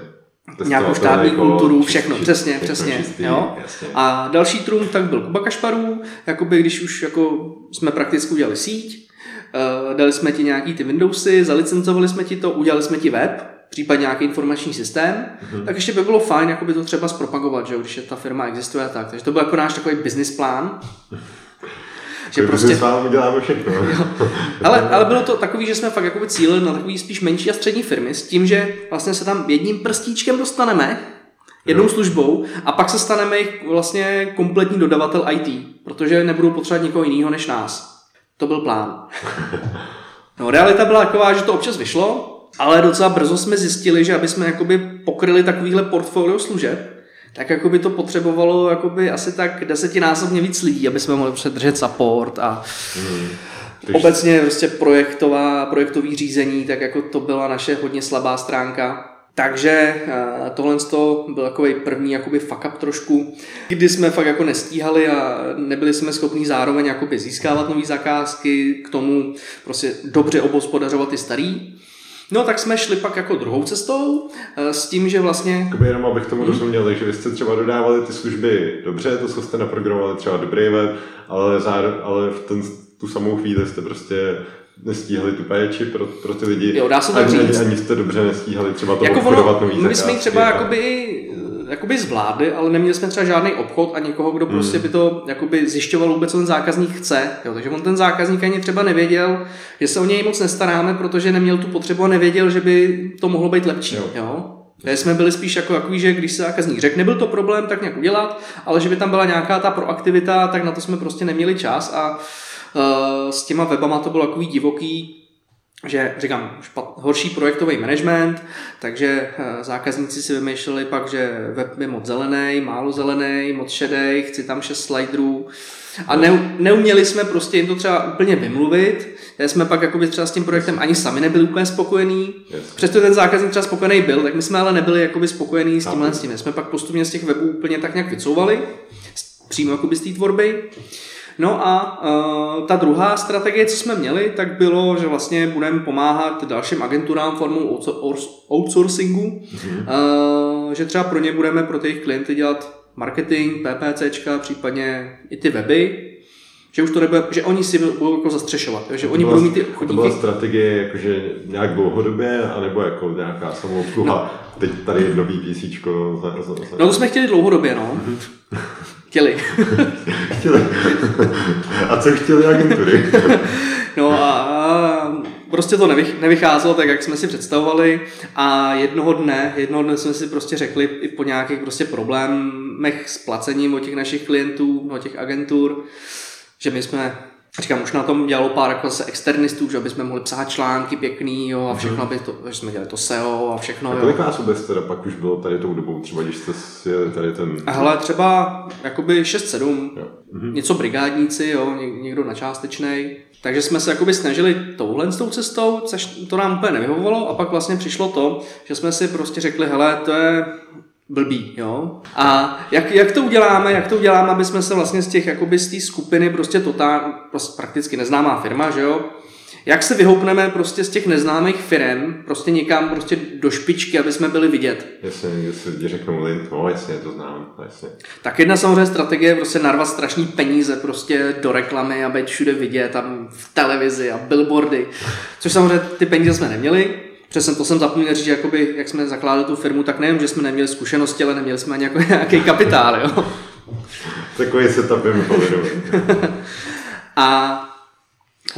nějakou štábní jako kulturu, všechno, čistý, přesně, přesně. Čistý, jo? Jasně. A další trům tak byl Kuba Kašparů, jakoby když už jako jsme prakticky udělali síť, uh, dali jsme ti nějaký ty Windowsy, zalicencovali jsme ti to, udělali jsme ti web, případně nějaký informační systém, mm-hmm. tak ještě by bylo fajn jakoby to třeba zpropagovat, že když je ta firma existuje tak. Takže to byl jako náš takový business plán. že My prostě... s vámi děláme všechno. ale, ale bylo to takový, že jsme fakt jakoby cílili na takový spíš menší a střední firmy s tím, že vlastně se tam jedním prstíčkem dostaneme, jednou jo. službou a pak se staneme jich vlastně kompletní dodavatel IT, protože nebudou potřebovat nikoho jiného než nás. To byl plán. No, realita byla taková, že to občas vyšlo, ale docela brzo jsme zjistili, že aby jsme jakoby pokryli takovýhle portfolio služeb, tak jako by to potřebovalo jakoby asi tak desetinásobně víc lidí, aby jsme mohli předržet support a hmm. obecně prostě projektová, projektový řízení, tak jako to byla naše hodně slabá stránka. Takže eh, tohle to byl takový první jakoby fuck up trošku, kdy jsme fakt jako nestíhali a nebyli jsme schopni zároveň jakoby získávat nové zakázky, k tomu prostě dobře obospodařovat ty starý. No tak jsme šli pak jako druhou cestou eh, s tím, že vlastně... Jakoby jenom abych tomu hmm. rozuměl, takže vy jste třeba dodávali ty služby dobře, to co jste naprogramovali třeba dobrý web, ale, zároveň, ale v ten, tu samou chvíli jste prostě nestíhali tu péči pro, pro ty lidi. Jo, dá se tak ani, říct. Ani jste dobře nestíhali třeba to jako obchodovat nový My jsme třeba a... jakoby jakoby zvládli, ale neměli jsme třeba žádný obchod a někoho, kdo prostě hmm. by to jakoby zjišťoval vůbec, co ten zákazník chce. Jo, takže on ten zákazník ani třeba nevěděl, že se o něj moc nestaráme, protože neměl tu potřebu a nevěděl, že by to mohlo být lepší. Jo. Jo? Takže jsme byli spíš jako takový, že když se zákazník řekl, nebyl to problém tak nějak udělat, ale že by tam byla nějaká ta proaktivita, tak na to jsme prostě neměli čas a uh, s těma webama to bylo takový divoký, že říkám, špat, horší projektový management, takže uh, zákazníci si vymýšleli pak, že web je moc zelený, málo zelený, moc šedý, chci tam šest sliderů a ne, neuměli jsme prostě jim to třeba úplně vymluvit, jsme pak jakoby třeba s tím projektem ani sami nebyli úplně spokojení. Přesto ten zákazník třeba spokojený byl, tak my jsme ale nebyli jakoby spokojení s tímhle s tím. My jsme pak postupně z těch webů úplně tak nějak vycouvali, přímo jakoby z té tvorby. No a uh, ta druhá strategie, co jsme měli, tak bylo, že vlastně budeme pomáhat dalším agenturám formou outsourcingu, mm-hmm. uh, že třeba pro ně budeme pro těch klienty dělat marketing, PPCčka, případně i ty weby, že už to nebude, že oni si budou jako zastřešovat, že oni budou mít ty chodníky. To byla strategie jakože nějak dlouhodobě, anebo jako nějaká samoobsluha, no. teď tady nový písíčko. Za, za, za... No to jsme chtěli dlouhodobě, no. chtěli. chtěli. a co chtěli agentury? no a prostě to nevycházelo tak, jak jsme si představovali a jednoho dne, jednoho dne jsme si prostě řekli i po nějakých prostě problémech s placením od těch našich klientů, od těch agentur, že my jsme Říkám, už na tom dělalo pár jako zase externistů, že aby jsme mohli psát články pěkný jo, a všechno, hmm. aby to, že jsme dělali to SEO a všechno. A kolik vás vůbec teda pak už bylo tady tou dobou, třeba když jste si tady ten... Hele, třeba jakoby 6-7, mhm. něco brigádníci, jo, někdo na částečnej. Takže jsme se jakoby snažili touhle s tou cestou, což to nám úplně nevyhovovalo a pak vlastně přišlo to, že jsme si prostě řekli, hele, to je blbý, jo. A jak, jak to uděláme, jak to uděláme, aby jsme se vlastně z těch, jakoby z té skupiny prostě totál, prostě prakticky neznámá firma, že jo, jak se vyhoupneme prostě z těch neznámých firm prostě někam prostě do špičky, aby jsme byli vidět. Jasně, jestli lidi řeknou link, no jasně, to znám, jasně. Tak jedna samozřejmě strategie je prostě narvat strašný peníze prostě do reklamy a být všude vidět, tam v televizi a billboardy, což samozřejmě ty peníze jsme neměli, Přesně to jsem zapomněl říct, jakoby, jak jsme zakládali tu firmu, tak nejen, že jsme neměli zkušenosti, ale neměli jsme ani jako nějaký kapitál. Jo? Takový setup je a,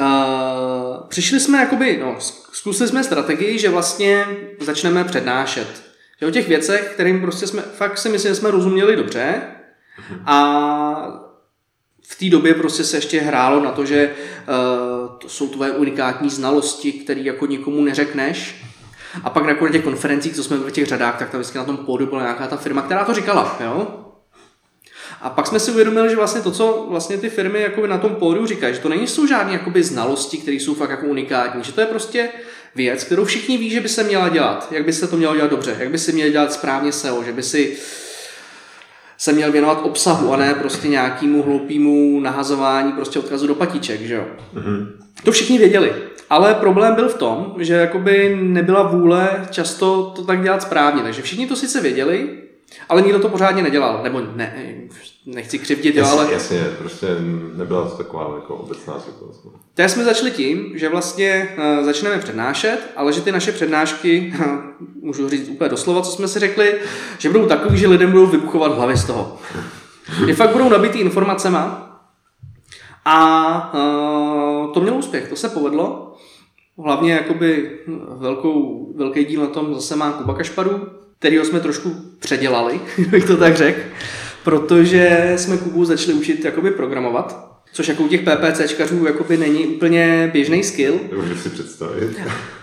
a přišli jsme, jakoby, no, zkusili jsme strategii, že vlastně začneme přednášet. Že o těch věcech, kterým prostě jsme, fakt si myslím, že jsme rozuměli dobře a v té době prostě se ještě hrálo na to, že uh, to jsou tvoje unikátní znalosti, které jako nikomu neřekneš. A pak na těch konferencích, co jsme v těch řadách, tak tam vždycky na tom pódu byla nějaká ta firma, která to říkala. Jo? A pak jsme si uvědomili, že vlastně to, co vlastně ty firmy jakoby na tom pódiu říkají, že to není jsou žádné jakoby znalosti, které jsou fakt jako unikátní, že to je prostě věc, kterou všichni ví, že by se měla dělat, jak by se to mělo dělat dobře, jak by si měl dělat správně SEO, že by si se měl věnovat obsahu a ne prostě nějakému hloupému nahazování prostě odkazu do patiček, že jo. Mm-hmm. To všichni věděli. Ale problém byl v tom, že jakoby nebyla vůle často to tak dělat správně. Takže všichni to sice věděli, ale nikdo to pořádně nedělal. Nebo ne, nechci křivdit, jo, ale... Jasně, prostě nebyla to taková jako obecná situace. Teď jsme začali tím, že vlastně uh, začneme přednášet, ale že ty naše přednášky, můžu říct úplně doslova, co jsme si řekli, že budou takový, že lidem budou vybuchovat hlavy z toho. Že fakt budou nabitý informacema a uh, to mělo úspěch, to se povedlo. Hlavně jakoby velkou, velký díl na tom zase má Kuba Kašparu, kterýho jsme trošku předělali, bych to tak řekl protože jsme Kubu začali učit jakoby programovat, což jako u těch PPCčkařů jakoby není úplně běžný skill. Můžu si představit.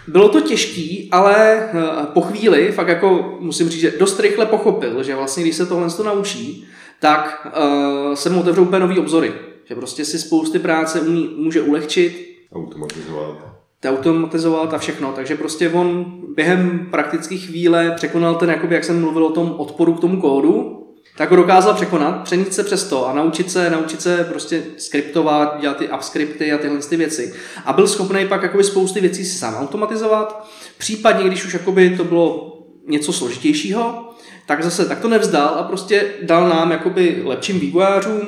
Bylo to těžký, ale eh, po chvíli fakt jako musím říct, že dost rychle pochopil, že vlastně když se tohle to naučí, tak uh, se mu otevřou úplně nový obzory. Že prostě si spousty práce umí, může ulehčit. Automatizovat. Automatizovat a všechno. Takže prostě on během praktické chvíle překonal ten, jakoby, jak jsem mluvil o tom odporu k tomu kódu, tak ho dokázal překonat, přenít se přes to a naučit se, naučit se prostě skriptovat, dělat ty upscripty a tyhle ty věci. A byl schopný pak jakoby spousty věcí si sám automatizovat, případně když už jakoby to bylo něco složitějšího, tak zase tak to nevzdal a prostě dal nám jakoby lepším vývojářům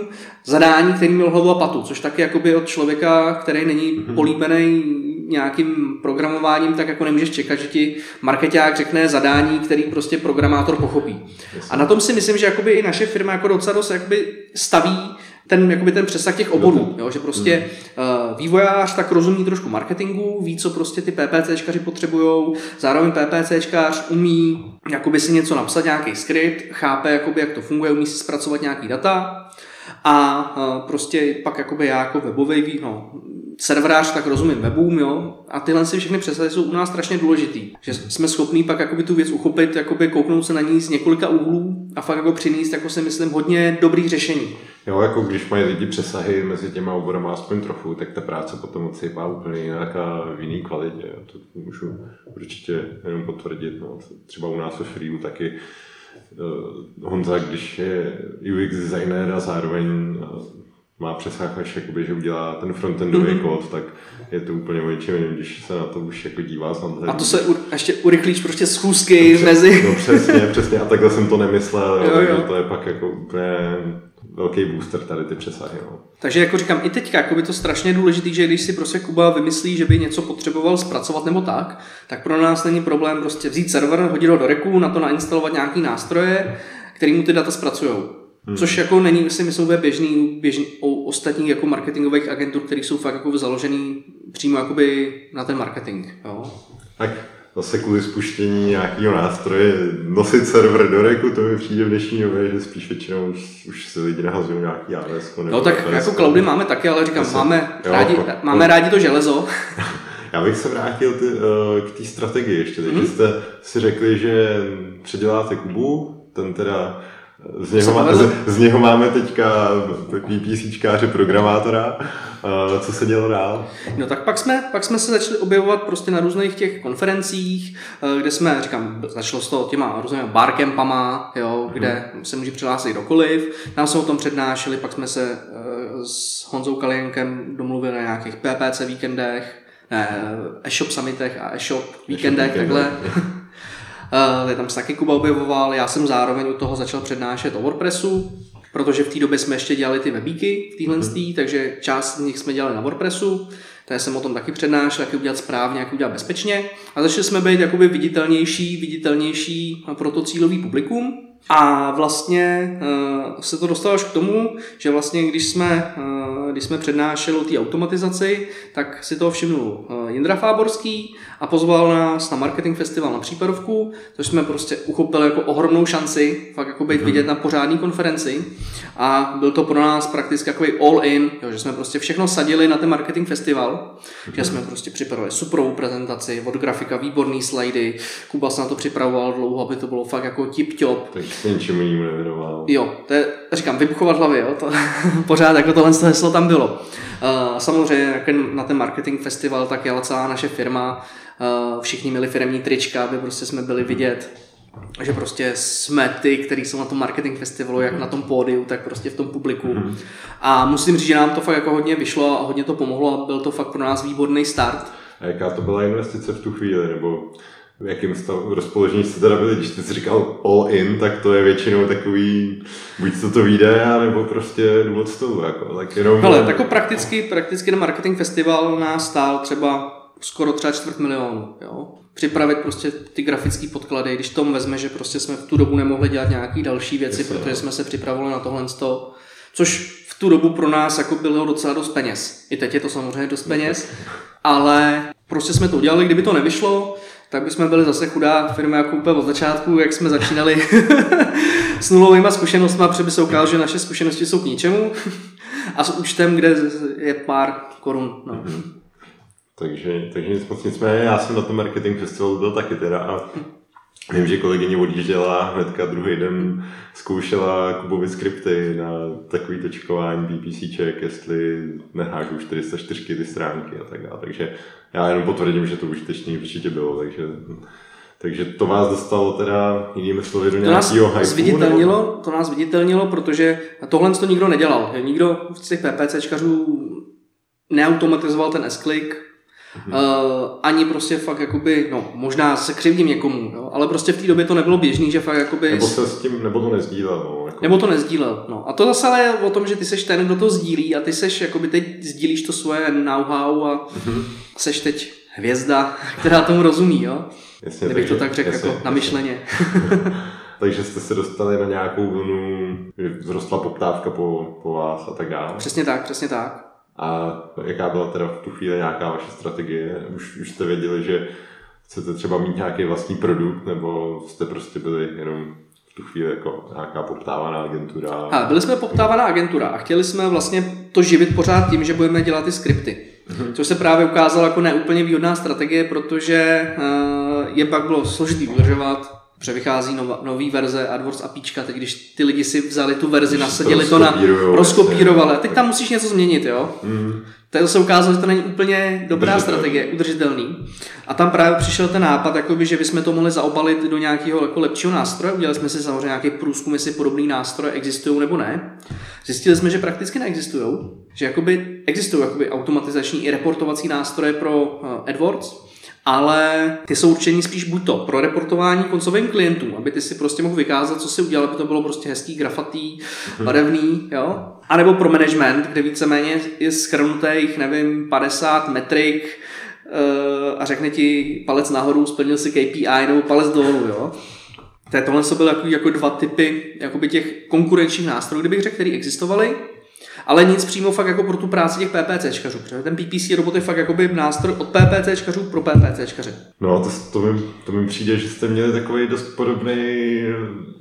zadání, který měl hlavu a patu, což taky jakoby od člověka, který není mhm. políbený nějakým programováním, tak jako nemůžeš čekat, že ti marketák řekne zadání, který prostě programátor pochopí. A na tom si myslím, že jakoby i naše firma jako docela dost jakoby staví ten, jakoby ten přesah těch oborů, jo, že prostě uh, vývojář tak rozumí trošku marketingu, ví, co prostě ty PPCčkaři potřebují, zároveň PPCčkař umí jakoby si něco napsat, nějaký skript, chápe, jakoby, jak to funguje, umí si zpracovat nějaký data. A prostě pak jakoby já jako webový no, serverář, tak rozumím webům, jo, a tyhle si všechny přesahy jsou u nás strašně důležitý, že jsme schopní pak jakoby tu věc uchopit, jakoby kouknout se na ní z několika úhlů a fakt jako přinést, jako si myslím, hodně dobrý řešení. Jo, jako když mají lidi přesahy mezi těma oborama aspoň trochu, tak ta práce potom odsejpá úplně jinak a v jiný kvalitě. Jo. To můžu určitě jenom potvrdit. No. Třeba u nás ve Freeu taky uh, Honza, když je UX designer a zároveň uh, má přesah až jakoby, že udělá ten frontendový mm-hmm. kód, tak je to úplně o něčem jiném, když se na to už jako dívá A to se u, ještě urychlíš prostě schůzky no, mezi... No přesně, přesně, a takhle jsem to nemyslel, jo, jo. to je pak jako úplně velký booster tady ty přesahy. No. Takže jako říkám, i teďka jako by to strašně důležité, že když si prostě Kuba vymyslí, že by něco potřeboval zpracovat nebo tak, tak pro nás není problém prostě vzít server, hodit ho do reku, na to nainstalovat nějaký nástroje, který mu ty data zpracují. Hmm. Což jako není, si myslím, běžný, běžný u ostatních jako marketingových agentur, které jsou fakt jako založený přímo jakoby na ten marketing. Jo? Tak zase kvůli spuštění nějakého nástroje nosit server do reku, to mi přijde v dnešní době, že spíš většinou už, už se lidi nahazují nějaký AWS. No tak AWS, jako cloudy máme taky, ale říkám, zase, máme, jo, rádi, po, máme po, rádi to železo. Já bych se vrátil ty, uh, k té strategii ještě. Takže mm-hmm. jste si řekli, že předěláte Kubu, ten teda z něho, má, z, z něho máme teďka PPCčkáře programátora. Co se dělo dál? No tak pak jsme, pak jsme se začali objevovat prostě na různých těch konferencích, eh, kde jsme, říkám, začalo s toho těma různými barkempama, jo, kde hmm. se může přihlásit kdokoliv. Tam jsme o tom přednášeli, pak jsme se eh, s Honzou Kalienkem domluvili na nějakých PPC víkendech, ne, e-shop summitech a e-shop víkendech, e takhle. Uh, tam se taky Kuba objevoval, já jsem zároveň u toho začal přednášet o WordPressu, protože v té době jsme ještě dělali ty webíky v téhle, hmm. takže část z nich jsme dělali na WordPressu, já jsem o tom taky přednášel, jak udělat správně, jak udělat bezpečně. A začali jsme být jakoby viditelnější, viditelnější pro to cílový publikum. A vlastně uh, se to dostalo až k tomu, že vlastně když jsme, uh, když jsme přednášeli o té automatizaci, tak si toho všimnul uh, Jindra Fáborský a pozval nás na marketing festival na případovku, což jsme prostě uchopili jako ohromnou šanci, fakt jako být mhm. vidět na pořádný konferenci a byl to pro nás prakticky takový all in, jo, že jsme prostě všechno sadili na ten marketing festival, že jsme prostě připravili superovou prezentaci, od grafika výborný slajdy, Kuba se na to připravoval dlouho, aby to bylo fakt jako tip-top. Takže se ničemu jinému nevěnoval. Jo, to je, říkám, vybuchovat hlavy, jo, to, pořád jako tohle heslo tam bylo. Uh, samozřejmě na ten marketing festival tak jela celá naše firma, uh, všichni měli firmní trička, aby prostě jsme byli vidět že prostě jsme ty, kteří jsou na tom marketing festivalu, jak na tom pódiu, tak prostě v tom publiku. Mm. A musím říct, že nám to fakt jako hodně vyšlo a hodně to pomohlo a byl to fakt pro nás výborný start. A jaká to byla investice v tu chvíli, nebo v jakém stavu rozpoložení jste teda byli, když jsi říkal all in, tak to je většinou takový, buď to to vyjde, nebo prostě od stolu, jako, tak jenom... Ale jako prakticky, prakticky na marketing festival nás stál třeba skoro třeba čtvrt milionu, jo. Připravit prostě ty grafické podklady, když tomu vezme, že prostě jsme v tu dobu nemohli dělat nějaké další věci, Jasně, protože jsme se připravovali na tohle toho, což v tu dobu pro nás jako bylo docela dost peněz. I teď je to samozřejmě dost peněz, ale prostě jsme to udělali, kdyby to nevyšlo, tak bychom byli zase chudá firma jako úplně od začátku, jak jsme začínali s nulovými zkušenostmi, protože by se ukázalo, že naše zkušenosti jsou k ničemu a s účtem, kde je pár korun. No. Takže, takže moc nicméně, já jsem na tom marketing festivalu byl taky teda a Vím, že kolegyně odjížděla hnedka druhý den zkoušela Kubovi skripty na takový točkování PPCček, jestli nehážu 404 ty stránky a tak dále. Takže já jenom potvrdím, že to užitečný určitě bylo, takže takže to vás dostalo teda jinými slovy do nějakého hype. Zviditelnilo, to nás viditelnilo, protože tohle to nikdo nedělal. Nikdo z těch PPCčkařů neautomatizoval ten S-click, Mm-hmm. Uh, ani prostě fakt jakoby, no možná se křivdím někomu, jo, ale prostě v té době to nebylo běžný, že fakt jakoby... Nebo se s tím, nebo to nezdílel, no. Jako... Nebo to nezdílel, no. A to zase ale je o tom, že ty seš ten, kdo to sdílí a ty seš, jakoby teď sdílíš to svoje know-how a mm-hmm. seš teď hvězda, která tomu rozumí, jo. Jasně, Kdybych takže, to tak řekl jako namyšleně. takže jste se dostali na nějakou vlnu, že vzrostla poptávka po, po vás a tak dále. Přesně tak, přesně tak. A jaká byla teda v tu chvíli nějaká vaše strategie? Už, už jste věděli, že chcete třeba mít nějaký vlastní produkt, nebo jste prostě byli jenom v tu chvíli jako nějaká poptávaná agentura? A byli jsme poptávaná agentura a chtěli jsme vlastně to živit pořád tím, že budeme dělat ty skripty. Mm-hmm. Což se právě ukázalo jako neúplně výhodná strategie, protože uh, je pak bylo složitý udržovat, protože vychází nova, nový verze AdWords APIčka, teď když ty lidi si vzali tu verzi, nasadili to na, rozkopírovali, a teď tam musíš něco změnit, jo. Mm. Tak se ukázalo, že to není úplně dobrá strategie, udržitelný. A tam právě přišel ten nápad, jakoby, že bychom to mohli zaobalit do nějakého jako lepšího nástroje. Udělali jsme si samozřejmě nějaký průzkum, jestli podobný nástroje existují nebo ne. Zjistili jsme, že prakticky neexistují. Že jakoby existují jakoby automatizační i reportovací nástroje pro uh, AdWords, ale ty jsou určení spíš buď to pro reportování koncovým klientům, aby ty si prostě mohl vykázat, co si udělal, aby to bylo prostě hezký, grafatý, mhm. barevný, jo. A nebo pro management, kde víceméně je schrnutých, nevím, 50 metrik, eh, a řekne ti palec nahoru, splnil si KPI nebo palec dolů, jo. Tohle jsou byly jako, jako dva typy jakoby těch konkurenčních nástrojů, kdybych řekl, které existovaly ale nic přímo fakt jako pro tu práci těch PPCčkařů, protože ten PPC robot je fakt jakoby nástroj od PPCčkařů pro PPCčkaře. No to, to, mi, to mi přijde, že jste měli takový dost podobný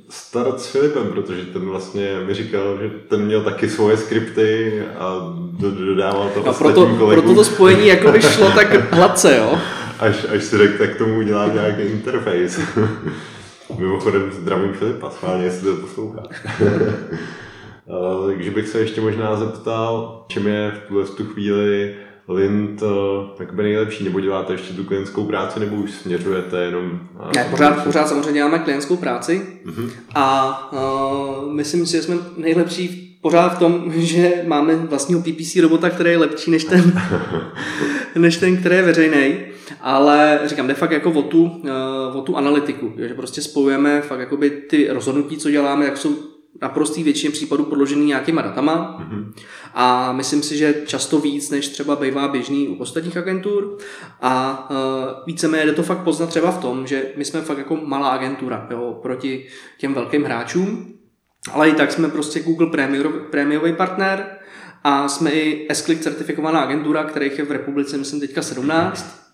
start s Filipem, protože ten vlastně mi říkal, že ten měl taky svoje skripty a dodával to no, proto, kolegům. proto to spojení jako by šlo tak hladce, jo? Až, až si řekl, tak tomu udělám nějaký interface. Mimochodem zdravím Filipa, schválně, jestli to poslouchá. Eh, takže bych se ještě možná zeptal, čem je v tuhle tu chvíli Lind jakoby nejlepší, nebo děláte ještě tu klientskou práci, nebo už směřujete jenom... Ne, pořád, pořád samozřejmě děláme klientskou práci uh-huh. a uh, myslím si, že jsme nejlepší pořád v tom, že máme vlastního PPC robota, který je lepší než ten, než ten který je veřejný. Ale říkám, de fakt jako o tu, uh, o tu analytiku, že prostě spojujeme fakt jakoby ty rozhodnutí, co děláme, jak jsou naprostý většině případů podložený nějakýma datama mm-hmm. a myslím si, že často víc, než třeba bývá běžný u ostatních agentur a uh, víceméně jde to fakt poznat třeba v tom, že my jsme fakt jako malá agentura jo, proti těm velkým hráčům, ale i tak jsme prostě Google prémiový partner a jsme i s certifikovaná agentura, kterých je v republice, myslím, teďka 17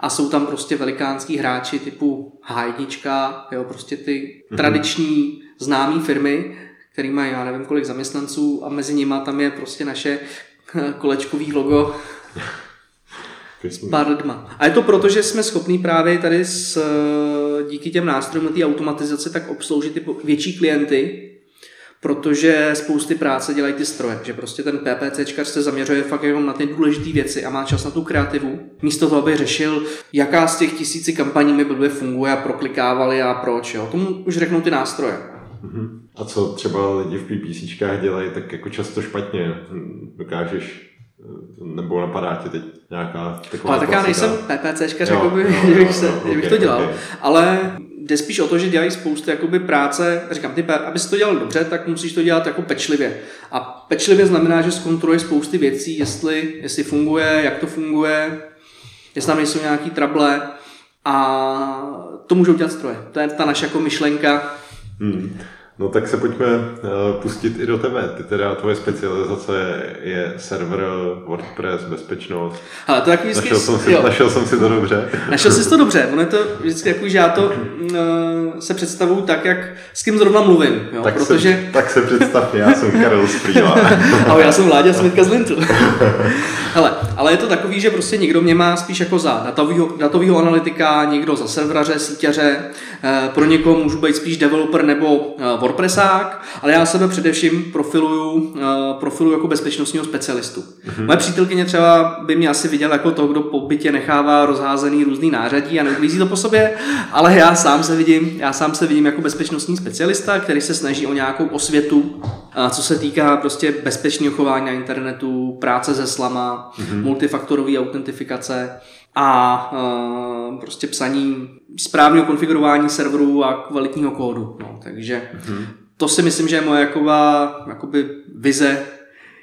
a jsou tam prostě velikánský hráči typu H1, jo, prostě ty mm-hmm. tradiční známé firmy, který mají, já nevím, kolik zaměstnanců a mezi nimi tam je prostě naše kolečkový logo pár lidma. A je to proto, že jsme schopní právě tady s, díky těm nástrojům té automatizace tak obsloužit ty větší klienty, protože spousty práce dělají ty stroje, že prostě ten PPCčkař se zaměřuje fakt jenom na ty důležité věci a má čas na tu kreativu, místo toho, aby řešil, jaká z těch tisíci kampaní mi blbě funguje a proklikávali a proč, jo. Tomu už řeknou ty nástroje. Mhm. A co třeba lidi v PPCčkách dělají tak jako často špatně? Dokážeš nebo napadá tě teď nějaká taková Ale tak já nejsem PPCčkař, jakoby, no, že bych, se, no, že bych okay, to dělal, okay. ale jde spíš o to, že dělají spoustu jakoby práce, říkám, ty, aby to dělal dobře, tak musíš to dělat jako pečlivě. A pečlivě znamená, že zkontroluje spousty věcí, jestli, jestli funguje, jak to funguje, jestli tam nejsou nějaký trable a to můžou dělat stroje. To je ta naše jako myšlenka. Hmm. No tak se pojďme uh, pustit i do tebe. Ty teda tvoje specializace je server, WordPress, bezpečnost. Ale to taky vždycky... Našel jsem, si, našel jsem si to dobře. Našel jsi to dobře. Ono je to vždycky jako, že já to uh, se představuju tak, jak s kým zrovna mluvím. Jo? Tak, protože... se, tak se představ, já jsem Karel Sprýla. Ahoj, já jsem Láďa Smitka z Lintu. Hele, ale je to takový, že prostě někdo mě má spíš jako za datovýho, datovýho analytika, někdo za serveraře, síťaře, uh, pro někoho můžu být spíš developer nebo uh, WordPressák, ale já sebe především profiluju, eh, profiluju jako bezpečnostního specialistu. Mm-hmm. Moje přítelkyně třeba by mě asi viděla jako to, kdo po bytě nechává rozházený různý nářadí a neuklízí to po sobě, ale já sám se vidím, já sám se vidím jako bezpečnostní specialista, který se snaží o nějakou osvětu, eh, co se týká prostě bezpečného chování na internetu, práce se slama, mm-hmm. multifaktorové autentifikace a uh, prostě psaní správného konfigurování serverů a kvalitního kódu. No, takže mm-hmm. to si myslím, že je moje jaková, jakoby vize,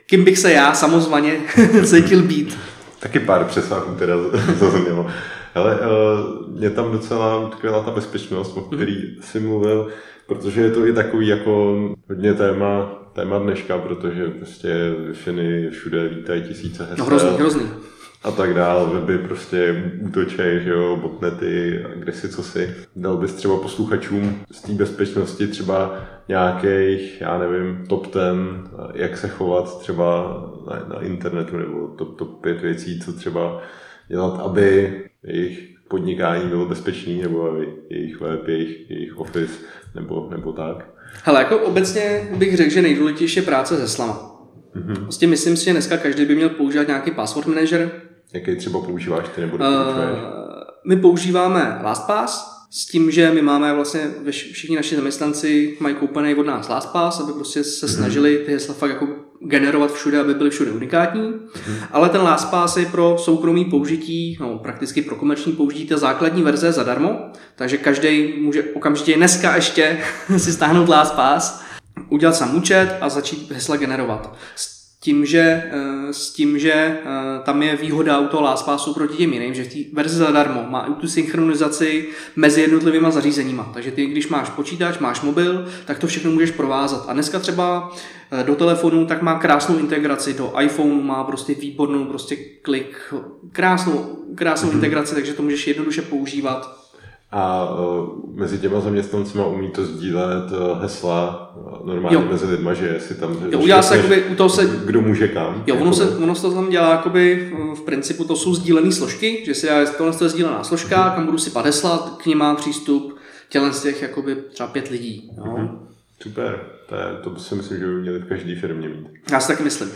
kým bych se já samozvaně cítil být. Taky pár přesahů teda zaznělo. Ale uh, mě tam docela utkvěla ta bezpečnost, o který mm-hmm. jsi mluvil, protože je to i takový jako hodně téma téma dneška, protože prostě Finy všude vítají tisíce hesel. No hrozný, hrozný. A tak dál, weby prostě útočej, že jo, botnety, kde si co si. Dal bys třeba posluchačům z té bezpečnosti třeba nějakých, já nevím, top ten, jak se chovat třeba na, na internetu, nebo top, top pět věcí, co třeba dělat, aby jejich podnikání bylo bezpečný, nebo aby jejich web, jejich, jejich office, nebo, nebo tak. Hele, jako obecně bych řekl, že nejdůležitější je práce se slama. Mm-hmm. Prostě myslím si, že dneska každý by měl používat nějaký password manager. Jaký třeba používáš ty nebo doporučuješ? Uh, my používáme LastPass, s tím, že my máme vlastně, všichni naši zaměstnanci mají koupený od nás LastPass, aby prostě se mhm. snažili ty hesla fakt jako generovat všude, aby byly všude unikátní. Mm-hmm. Ale ten LastPass je pro soukromý použití, no prakticky pro komerční použití, ta základní verze zadarmo, takže každý může okamžitě dneska ještě si stáhnout LastPass, udělat sám účet a začít hesla generovat. Tím, že, eh, s tím, že eh, tam je výhoda u toho LastPassu proti těm jiným, že v té verzi zadarmo má i tu synchronizaci mezi jednotlivými zařízeníma. Takže ty, když máš počítač, máš mobil, tak to všechno můžeš provázat. A dneska třeba eh, do telefonu tak má krásnou integraci, do iPhoneu má prostě výbornou prostě klik, krásnou, krásnou mm-hmm. integraci, takže to můžeš jednoduše používat a uh, mezi těma zaměstnancima umí to sdílet uh, hesla uh, normálně jo. mezi lidma, že si tam... Jo, udělá se jakoby, u toho se... Kdo může kam. Jo, ono se, ono se to tam dělá jakoby, v principu to jsou sdílené složky, že si já, tohle je sdílená složka, uh-huh. kam budu si hesla, k ní má přístup tělen z těch jakoby třeba pět lidí. Jo. Uh-huh. Super, to, je, to si myslím, že by měli v každé firmě mít. Já si taky myslím.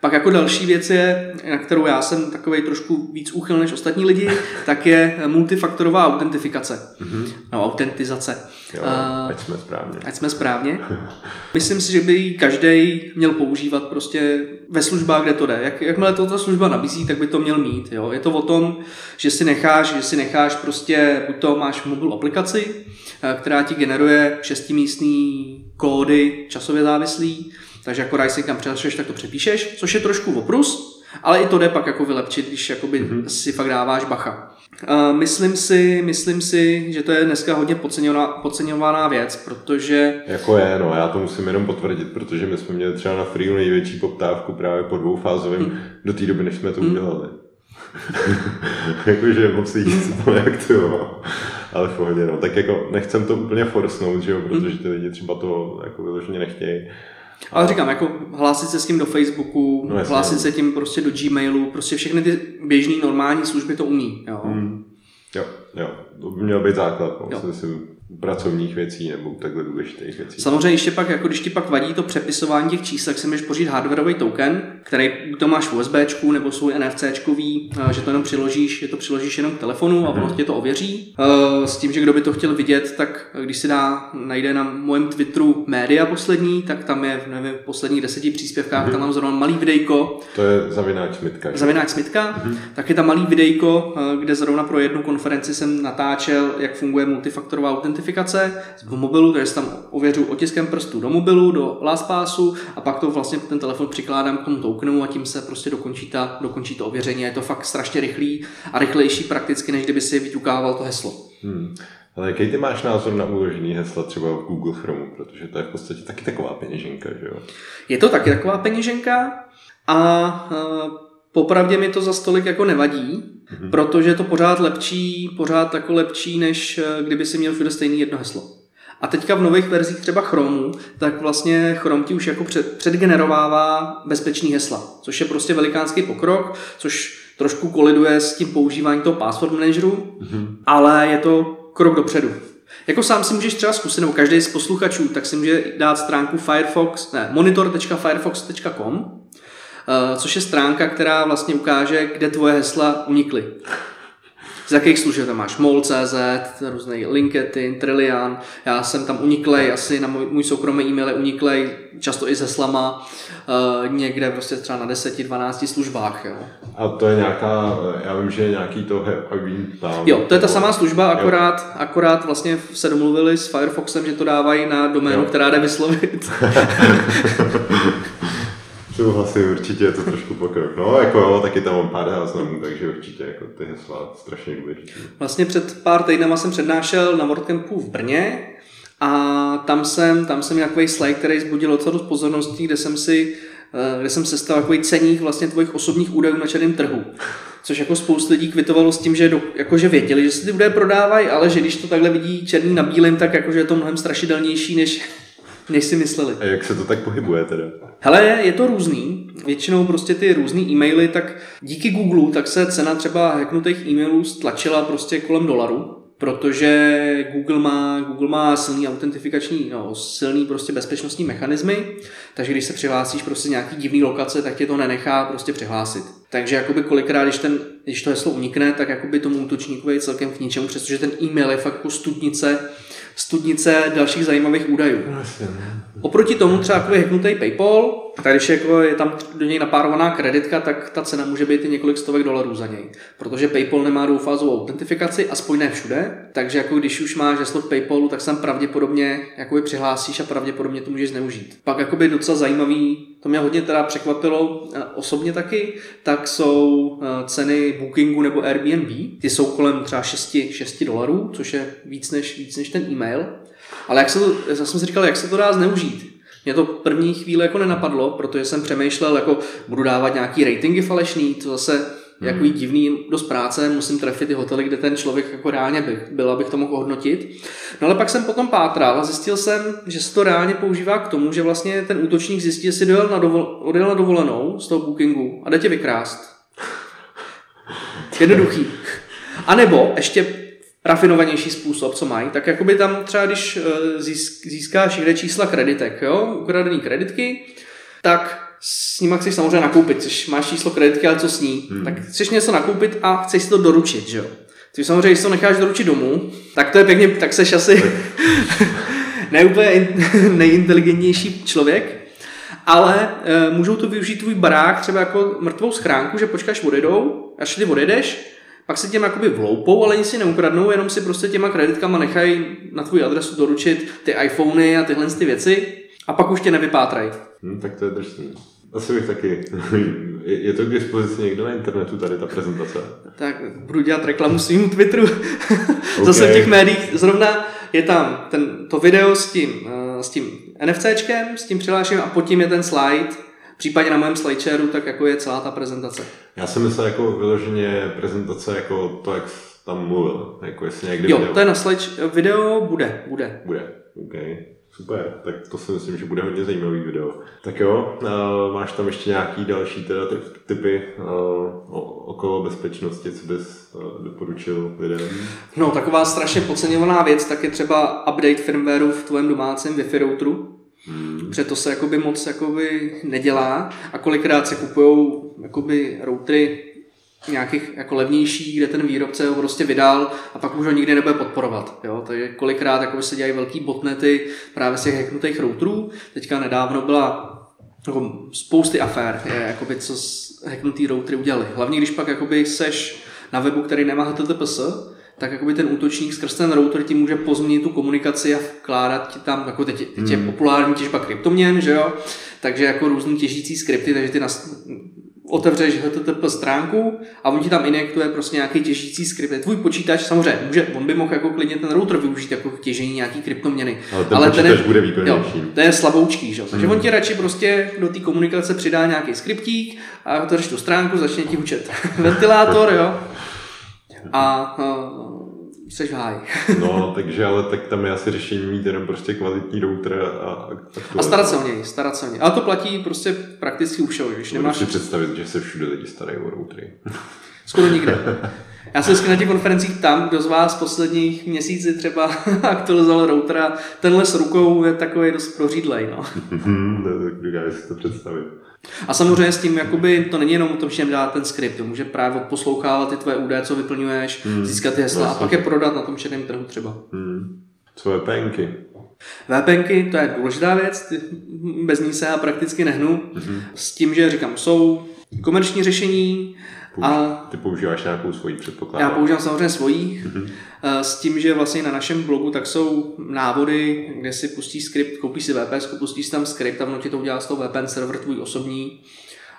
Pak jako další věc je, na kterou já jsem takový trošku víc úchyl než ostatní lidi, tak je multifaktorová autentifikace. Mm-hmm. No, autentizace. Jo, ať jsme správně. Ať jsme správně. Myslím si, že by ji každý měl používat prostě ve službách, kde to jde. Jak, jakmile to ta služba nabízí, tak by to měl mít. Jo. Je to o tom, že si necháš, že si necháš prostě, buď to máš mobil aplikaci, eh, která ti generuje šestimístní kódy časově závislý, takže jako si kam přehlašuješ, tak to přepíšeš, což je trošku oprus, ale i to jde pak jako vylepčit, když jakoby mm-hmm. si fakt dáváš bacha. Uh, myslím, si, myslím si, že to je dneska hodně podceňovaná, podceňovaná věc, protože... Jako je, no, já to musím jenom potvrdit, protože my jsme měli třeba na Freeu největší poptávku právě po dvoufázovém mm. do té doby, než jsme to mm. udělali. Jakože moc lidí se to neaktivovalo. Ale v pohodě, no. Tak jako nechcem to úplně forsnout, že jo, protože ty lidi třeba to jako vyloženě nechtějí. Ale říkám, jako hlásit se s tím do Facebooku, no, hlásit se tím prostě do Gmailu, prostě všechny ty běžné normální služby to umí. Jo, hmm. jo, jo. to by měl být základ. No. Myslím, pracovních věcí nebo takhle důležitých věcí. Samozřejmě ještě pak, jako když ti pak vadí to přepisování těch čísel, tak si můžeš pořídit hardwareový token, který to máš v USB nebo svůj NFC, že to jenom přiložíš, že to přiložíš jenom k telefonu a ono tě to ověří. Eh, s tím, že kdo by to chtěl vidět, tak když si dá, najde na mém Twitteru média poslední, tak tam je nevím, v posledních deseti příspěvkách, mm-hmm. tam mám zrovna malý videjko. To je zavináč Smitka. Zavináč Smitka, mm-hmm. tak je tam malý videjko, eh, kde zrovna pro jednu konferenci jsem natáčel, jak funguje multifaktorová autentifikace v mobilu, takže tam ověřu otiskem prstu do mobilu, do LastPassu a pak to vlastně ten telefon přikládám k tomu tokenu a tím se prostě dokončí, ta, dokončí to ověření. Je to fakt strašně rychlý a rychlejší prakticky, než kdyby si vyťukával to heslo. Hmm. Ale jaký ty máš názor na uložený hesla třeba v Google Chrome, protože to je v podstatě taky taková peněženka, že jo? Je to taky taková peněženka a uh, popravdě mi to za stolik jako nevadí, mm-hmm. protože je to pořád lepší, pořád jako lepší, než eh, kdyby si měl všude stejný jedno heslo. A teďka v nových verzích třeba Chromu, tak vlastně Chrome ti už jako před, předgenerovává bezpečný hesla, což je prostě velikánský pokrok, což trošku koliduje s tím používáním toho password manageru, mm-hmm. ale je to krok dopředu. Jako sám si můžeš třeba zkusit, nebo každý z posluchačů, tak si může dát stránku Firefox, ne, monitor.firefox.com Eh, což je stránka, která vlastně ukáže, kde tvoje hesla unikly. Z jakých služeb tam máš? MOL.cz, různý LinkedIn, Trillian. Já jsem tam uniklej, asi na můj, můj soukromý e-mail je uniklej, často i se slama, uh, někde prostě třeba na 10-12 službách. Jo. A to je nějaká, já vím, že je nějaký to tam. Jo, to je ta samá služba, akorát, akorát vlastně se domluvili s Firefoxem, že to dávají na doménu, jo. která jde vyslovit. Souhlasím, určitě je to trošku pokrok. No, jako jo, taky tam mám pár záznamů, takže určitě jako ty hesla strašně důležité. Vlastně před pár týdnama jsem přednášel na WordCampu v Brně A tam jsem, tam jsem nějaký slide, který zbudil docela dost pozorností, kde jsem si eh, kde jsem sestavil takový ceník vlastně tvojich osobních údajů na černém trhu. Což jako spoustu lidí kvitovalo s tím, že do, jakože věděli, že se ty údaje prodávají, ale že když to takhle vidí černý na bílém, tak jakože je to mnohem strašidelnější, než, než si mysleli. A jak se to tak pohybuje teda? Hele, je to různý. Většinou prostě ty různý e-maily, tak díky Google, tak se cena třeba hacknutých e-mailů stlačila prostě kolem dolaru, protože Google má, Google má silný autentifikační, no, silný prostě bezpečnostní mechanismy, takže když se přihlásíš prostě nějaký divný lokace, tak tě to nenechá prostě přihlásit. Takže jakoby kolikrát, když, ten, když to heslo unikne, tak jakoby tomu útočníkovi je celkem k ničemu, přestože ten e-mail je fakt jako studnice, studnice dalších zajímavých údajů. No, Oproti tomu třeba jako hacknutý PayPal, tak když jako je tam do něj napárovaná kreditka, tak ta cena může být i několik stovek dolarů za něj. Protože PayPal nemá dvoufázovou autentifikaci, aspoň ne všude, takže jako když už máš heslo v PayPalu, tak sem pravděpodobně jakoby přihlásíš a pravděpodobně to můžeš zneužít. Pak jakoby docela zajímavý, to mě hodně teda překvapilo eh, osobně taky, tak jsou eh, ceny Bookingu nebo Airbnb. Ty jsou kolem třeba 6, 6 dolarů, což je víc než, víc než ten e-mail. Ale jak se to, já jsem si říkal, jak se to dá zneužít. Mě to první chvíli jako nenapadlo, protože jsem přemýšlel, jako budu dávat nějaký ratingy falešný, to zase Hmm. Jako divný dost práce, musím trefit ty hotely, kde ten člověk jako reálně bych, byl, abych to mohl hodnotit. No ale pak jsem potom pátral a zjistil jsem, že se to reálně používá k tomu, že vlastně ten útočník zjistí, jestli dojel na, dovol, odjel na dovolenou z toho bookingu a jde tě vykrást. Jednoduchý. A nebo ještě rafinovanější způsob, co mají, tak jakoby tam třeba, když eh, získáš někde čísla kreditek, jo, ukradený kreditky, tak s ním chceš samozřejmě nakoupit, chceš, máš číslo kreditky, ale co s ní, hmm. tak chceš něco nakoupit a chceš si to doručit, že jo. Ty samozřejmě, když to necháš doručit domů, tak to je pěkně, tak seš asi ne úplně nejinteligentnější člověk, ale e, můžou to využít tvůj barák třeba jako mrtvou schránku, že počkáš odejdou, až ty odjedeš, pak si těm jakoby vloupou, ale nic si neukradnou, jenom si prostě těma kreditkama nechají na tvůj adresu doručit ty iPhony a tyhle ty věci a pak už tě nevypátrají. Hmm, tak to je drsný. Asi bych taky. Je to k dispozici někdo na internetu tady ta prezentace? Tak budu dělat reklamu svým Twitteru. okay. Zase v těch médiích. Zrovna je tam ten, to video s tím, uh, s tím NFCčkem, s tím přihlášením a pod tím je ten slide. Případně na mém slideshareu, tak jako je celá ta prezentace. Já jsem myslel jako vyloženě prezentace jako to, jak tam mluvil. Jako jestli někdy jo, video. to je na slide, video bude, bude. Bude, okay. Super, tak to si myslím, že bude hodně zajímavý video. Tak jo, uh, máš tam ještě nějaký další teda typy uh, okolo bezpečnosti, co bys uh, doporučil lidem? No, taková strašně podceňovaná věc, tak je třeba update firmwareu v tvém domácím Wi-Fi routeru. Hmm. Protože to se jakoby moc jakoby nedělá a kolikrát se kupují jakoby routery nějakých jako levnější, kde ten výrobce ho prostě vydal a pak už ho nikdy nebude podporovat. Jo? Takže kolikrát jako se dělají velký botnety právě z těch hacknutých routerů. Teďka nedávno byla jako spousty afér, je, jakoby, co hacknutý routery udělali. Hlavně když pak jakoby seš na webu, který nemá HTTPS, tak jakoby ten útočník skrz ten router ti může pozměnit tu komunikaci a vkládat ti tam, jako teď, teď je hmm. populární těžba kryptoměn, že jo, takže jako různý těžící skripty, takže ty nas, otevřeš HTTP stránku a on ti tam injektuje prostě nějaký těžící skript. Tvůj počítač samozřejmě může, on by mohl jako klidně ten router využít jako těžení nějaký kryptoměny. Ale ten ale ten je, bude výkonnější. to je slaboučký, že? takže hmm. on ti radši prostě do té komunikace přidá nějaký skriptík a otevřeš tu stránku, začne ti učet ventilátor, jo. A, a jsi v háji. no, takže ale tak tam je asi řešení mít jenom prostě kvalitní router a... A, a starat se o něj, starat se o něj. Ale to platí prostě prakticky u všeho, když nemáš... si představit, že se všude lidi starají o routery. Skoro nikde. Já jsem vždycky na těch konferencích tam, kdo z vás posledních měsíci třeba aktualizoval routera, tenhle s rukou je takový dost prořídlej, no. Dokáže si to představit. A samozřejmě s tím, jakoby, to není jenom o tom, že dá ten skript, to může právě poslouchávat ty tvoje údaje, co vyplňuješ, hmm. získat ty hesla vlastně. a pak je prodat na tom černém trhu třeba. Hmm. Co VPNky? VPNky, to je důležitá věc, bez ní se já prakticky nehnu. Hmm. S tím, že říkám, jsou komerční řešení, a ty používáš nějakou svoji předpoklad? Já používám samozřejmě svoji. Mm-hmm. S tím, že vlastně na našem blogu tak jsou návody, kde si pustíš skript, koupíš si VPS, pustíš tam skript a ono ti to udělá z toho VPN server tvůj osobní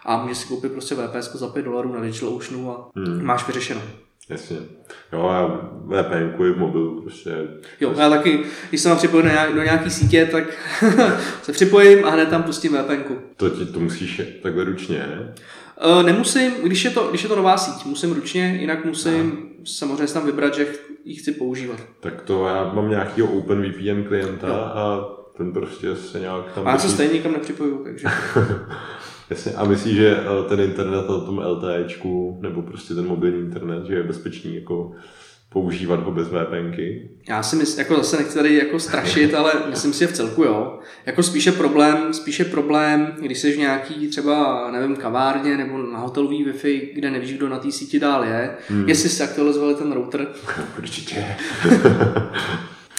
a můžeš si koupit prostě VPS za 5 dolarů na DigitalOceanu a mm. máš vyřešeno. Jasně. Jo, a VPN je v mobilu prostě. Jo, já taky, když jsem připojen do nějaký sítě, tak se připojím a hned tam pustím VPN. To, ti, to musíš takhle ručně, ne? Uh, nemusím, když je, to, když je to nová síť, musím ručně, jinak musím no. samozřejmě tam vybrat, že ji chci používat. Tak to já mám nějakýho OpenVPN klienta no. a ten prostě se nějak tam... A já se stejně nikam nepřipoju, takže... Jasně, a myslíš, že eh, ten internet na tom LTEčku, nebo prostě ten mobilní internet, že je bezpečný jako používat ho bez VPNky? Já si myslím, jako zase nechci tady jako strašit, ale myslím si, že v celku jo. Jako spíše problém, spíše problém, když jsi v nějaký třeba, nevím, kavárně nebo na hotelový Wi-Fi, kde nevíš, kdo na té síti dál je, hmm. jestli si aktualizovali ten router. Určitě.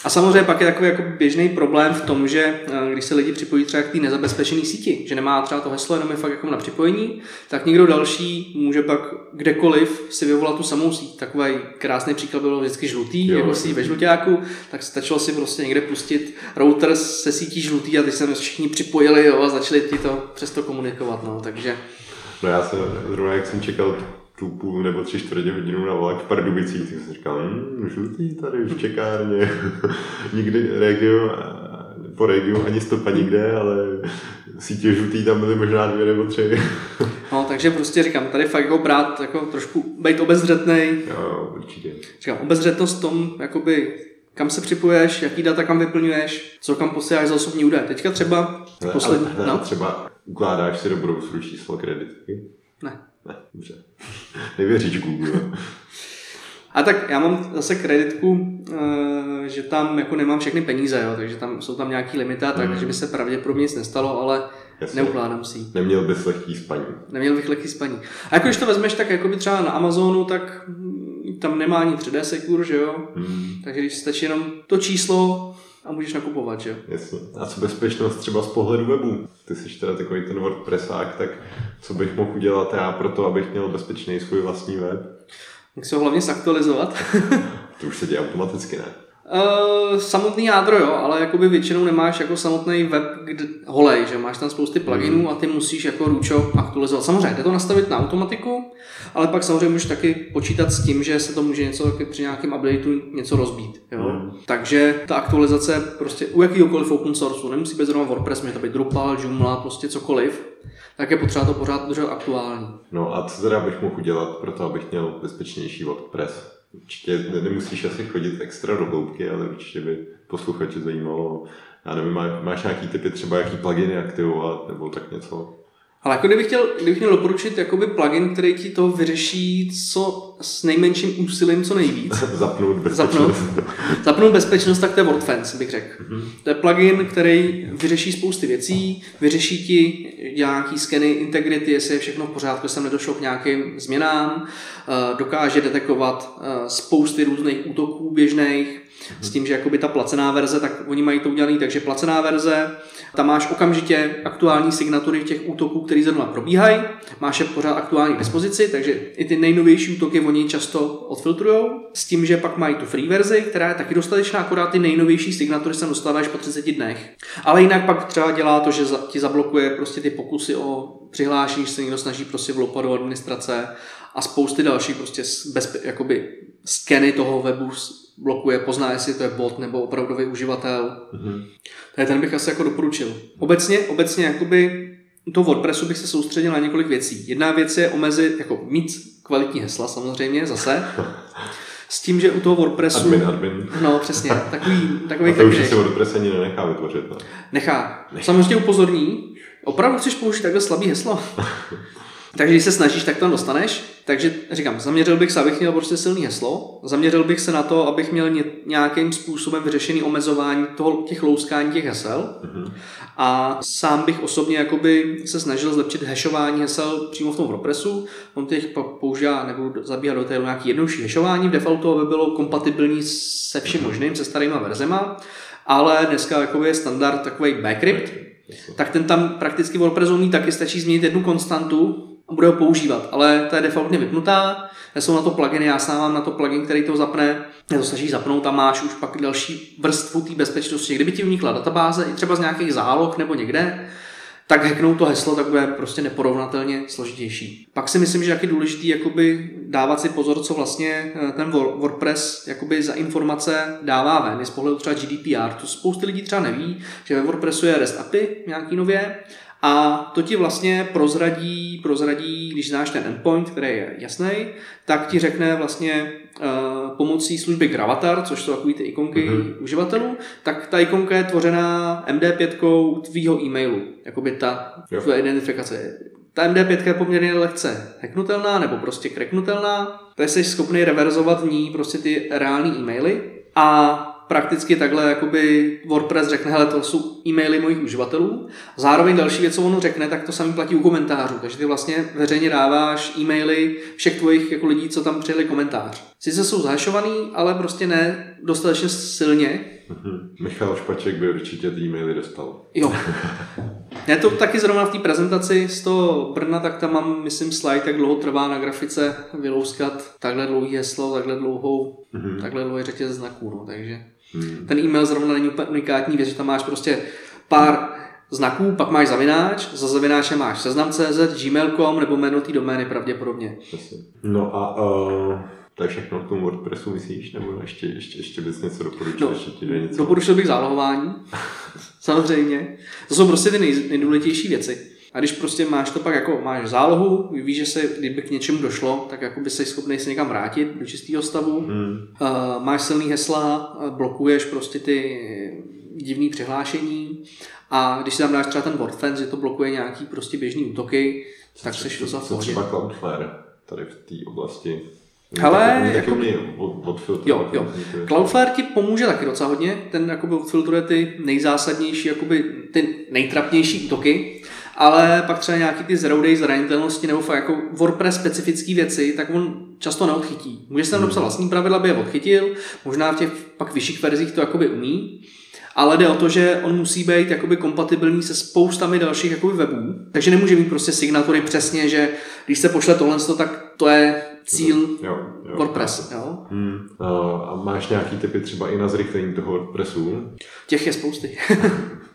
A samozřejmě pak je takový jako běžný problém v tom, že eh, když se lidi připojí třeba k té nezabezpečené síti, že nemá třeba to heslo jenom je fakt jako na připojení, tak někdo další může pak kdekoliv si vyvolat tu samou síť. Takový krásný příklad byl vždycky žlutý, jo. jako si ve žlutáku, tak stačilo si prostě někde pustit router se sítí žlutý a ty se všichni připojili jo, a začali ti to přesto komunikovat. No, takže... No já jsem zrovna, jak jsem čekal tu půl nebo tři čtvrtě hodinu na vlak v Pardubicích, tak jsem říkal, hm, žlutý tady v čekárně, nikdy regio, po regiu ani stopa nikde, ale sítě žlutý tam byly možná dvě nebo tři. No, takže prostě říkám, tady fakt jako brát, jako trošku být obezřetný. Jo, určitě. Říkám, obezřetnost v tom, jakoby, kam se připuješ, jaký data kam vyplňuješ, co kam posíláš za osobní údaje. Teďka třeba poslední, no? třeba ukládáš si do budoucnu číslo kreditky? Ne. Ne, dobře. Nevěříš Google. A tak já mám zase kreditku, eh, že tam jako nemám všechny peníze, jo, takže tam jsou tam nějaký limity, mm. takže by se pravděpodobně nic nestalo, ale Jasně. neukládám si Neměl bys lehký spaní. Neměl bych lehký spaní. A jako když to vezmeš tak jako by třeba na Amazonu, tak tam nemá ani 3D Secure, že jo? Mm. Takže když stačí jenom to číslo, a můžeš nakupovat, že? Jasně. A co bezpečnost třeba z pohledu webu? Ty jsi teda takový ten WordPressák, tak co bych mohl udělat já pro to, abych měl bezpečný svůj vlastní web? Jak se ho hlavně zaktualizovat. to už se děje automaticky, ne? Uh, samotný jádro jo, ale jakoby většinou nemáš jako samotný web kde, holej, že máš tam spousty pluginů mm. a ty musíš jako ručo aktualizovat. Samozřejmě jde to nastavit na automatiku, ale pak samozřejmě můžeš taky počítat s tím, že se to může něco při nějakém updateu něco rozbít. Jo? Takže ta aktualizace prostě u jakýhokoliv open source, nemusí být zrovna WordPress, může to být Drupal, Joomla, prostě cokoliv, tak je potřeba to pořád držet aktuální. No a co teda bych mohl udělat pro to, abych měl bezpečnější WordPress? Určitě nemusíš asi chodit extra do hloubky, ale určitě by posluchače zajímalo, já nevím, máš nějaký typy třeba, jaký pluginy aktivovat, nebo tak něco? Ale jako kdybych chtěl, kdybych měl doporučit jakoby plugin, který ti to vyřeší co s nejmenším úsilím, co nejvíc. Zapnout bezpečnost. Zapnout, zapnout bezpečnost, tak to je WordFence, bych řekl. Mm-hmm. To je plugin, který vyřeší spousty věcí, vyřeší ti nějaký skeny integrity, jestli je všechno v pořádku, jestli nedošlo k nějakým změnám, eh, dokáže detekovat eh, spousty různých útoků běžných, s tím, že jakoby ta placená verze, tak oni mají to udělané, takže placená verze, tam máš okamžitě aktuální signatury těch útoků, které zrovna probíhají, máš je pořád aktuální k dispozici, takže i ty nejnovější útoky oni často odfiltrují, s tím, že pak mají tu free verzi, která je taky dostatečná, akorát ty nejnovější signatury se dostáváš po 30 dnech. Ale jinak pak třeba dělá to, že ti zablokuje prostě ty pokusy o přihlášení, že se někdo snaží prostě vloupat do administrace a spousty dalších prostě bezpe, jakoby skeny toho webu blokuje, pozná, jestli to je bot nebo opravdový uživatel. Mm-hmm. je ten bych asi jako doporučil. Obecně, obecně jakoby u toho WordPressu bych se soustředil na několik věcí. Jedna věc je omezit, jako mít kvalitní hesla samozřejmě zase. S tím, že u toho WordPressu... Admin, admin. No, přesně. Takový, takový A to už si WordPress ani nenechá vytvořit, ne? Nechá. Nechá. Samozřejmě upozorní. Opravdu chceš použít takhle slabý heslo? Takže když se snažíš, tak tam dostaneš. Takže říkám, zaměřil bych se, abych měl prostě silný heslo. Zaměřil bych se na to, abych měl nějakým způsobem vyřešený omezování toho, těch louskání těch hesel. Mm-hmm. A sám bych osobně jakoby se snažil zlepšit hashování hesel přímo v tom WordPressu. On těch používá, nebudu zabíhat do téhle nějaký jednodušší hashování. V defaultu, aby bylo kompatibilní se vším možným, se starýma verzema. Ale dneska jakoby je standard takový backcrypt, tak ten tam prakticky WordPress umí taky, stačí změnit jednu konstantu a bude ho používat, ale ta je defaultně vypnutá, jsou na to pluginy, já sám mám na to plugin, který to zapne, to snaží zapnout, tam máš už pak další vrstvu té bezpečnosti. Kdyby ti unikla databáze, i třeba z nějakých záloh nebo někde, tak hacknout to heslo, tak bude prostě neporovnatelně složitější. Pak si myslím, že je důležitý jakoby dávat si pozor, co vlastně eh, ten WordPress jakoby za informace dává ven, z pohledu třeba GDPR. To spousty lidí třeba neví, že ve WordPressu je REST API nějaký nově, a to ti vlastně prozradí, prozradí, když znáš ten endpoint, který je jasný, tak ti řekne vlastně uh, pomocí služby Gravatar, což jsou takové ty ikonky mm-hmm. uživatelů, tak ta ikonka je tvořená MD5 tvýho e-mailu, jakoby ta tvoje identifikace. Ta MD5 je poměrně lehce hacknutelná nebo prostě kreknutelná, takže jsi schopný reverzovat v ní prostě ty reální e-maily a prakticky takhle jakoby WordPress řekne, hele, to jsou e-maily mojich uživatelů. Zároveň další věc, co on řekne, tak to samý platí u komentářů. Takže ty vlastně veřejně dáváš e-maily všech tvojich jako lidí, co tam přijeli komentář. Sice jsou zhašovaný, ale prostě ne dostatečně silně. Mm-hmm. Michal Špaček by určitě ty e-maily dostal. Jo. Já to taky zrovna v té prezentaci z toho Brna, tak tam mám, myslím, slide, jak dlouho trvá na grafice vylouskat takhle dlouhý heslo, takhle dlouhou, mm-hmm. takhle dlouhý řetěz znaků, no, takže Hmm. Ten e-mail zrovna není úplně unikátní věc, že tam máš prostě pár znaků, pak máš zavináč, za zavináče máš seznam.cz, gmail.com nebo jméno té domény pravděpodobně. No a uh, to je všechno k tomu WordPressu myslíš, nebo ještě, ještě, ještě bys něco doporučil? No, ještě něco? Doporučil bych zálohování, samozřejmě. To jsou prostě ty nej, nejdůležitější věci. A když prostě máš to pak jako máš zálohu, víš, že se, kdyby k něčemu došlo, tak jako by jsi schopný se někam vrátit do čistého stavu. Hmm. Uh, máš silný hesla, blokuješ prostě ty divný přihlášení a když si tam dáš třeba ten WordFence, že to blokuje nějaký prostě běžný útoky, tak seš docela Co třeba Cloudflare tady v té oblasti? Ale jako, jo, jo. Cloudflare ti pomůže taky docela hodně, ten jakoby odfiltruje ty nejzásadnější, jakoby ty nejtrapnější útoky, ale pak třeba nějaký ty zero day zranitelnosti nebo fakt jako WordPress specifické věci, tak on často neodchytí. Může se tam dopsat vlastní pravidla, aby je odchytil, možná v těch pak vyšších verzích to jakoby umí, ale jde o to, že on musí být jakoby kompatibilní se spoustami dalších jakoby webů, takže nemůže mít prostě signatury přesně, že když se pošle tohle, tak to je cíl jo, jo, WordPress. Jo? Hmm. A máš nějaký typy třeba i na zrychlení toho WordPressu? Těch je spousty.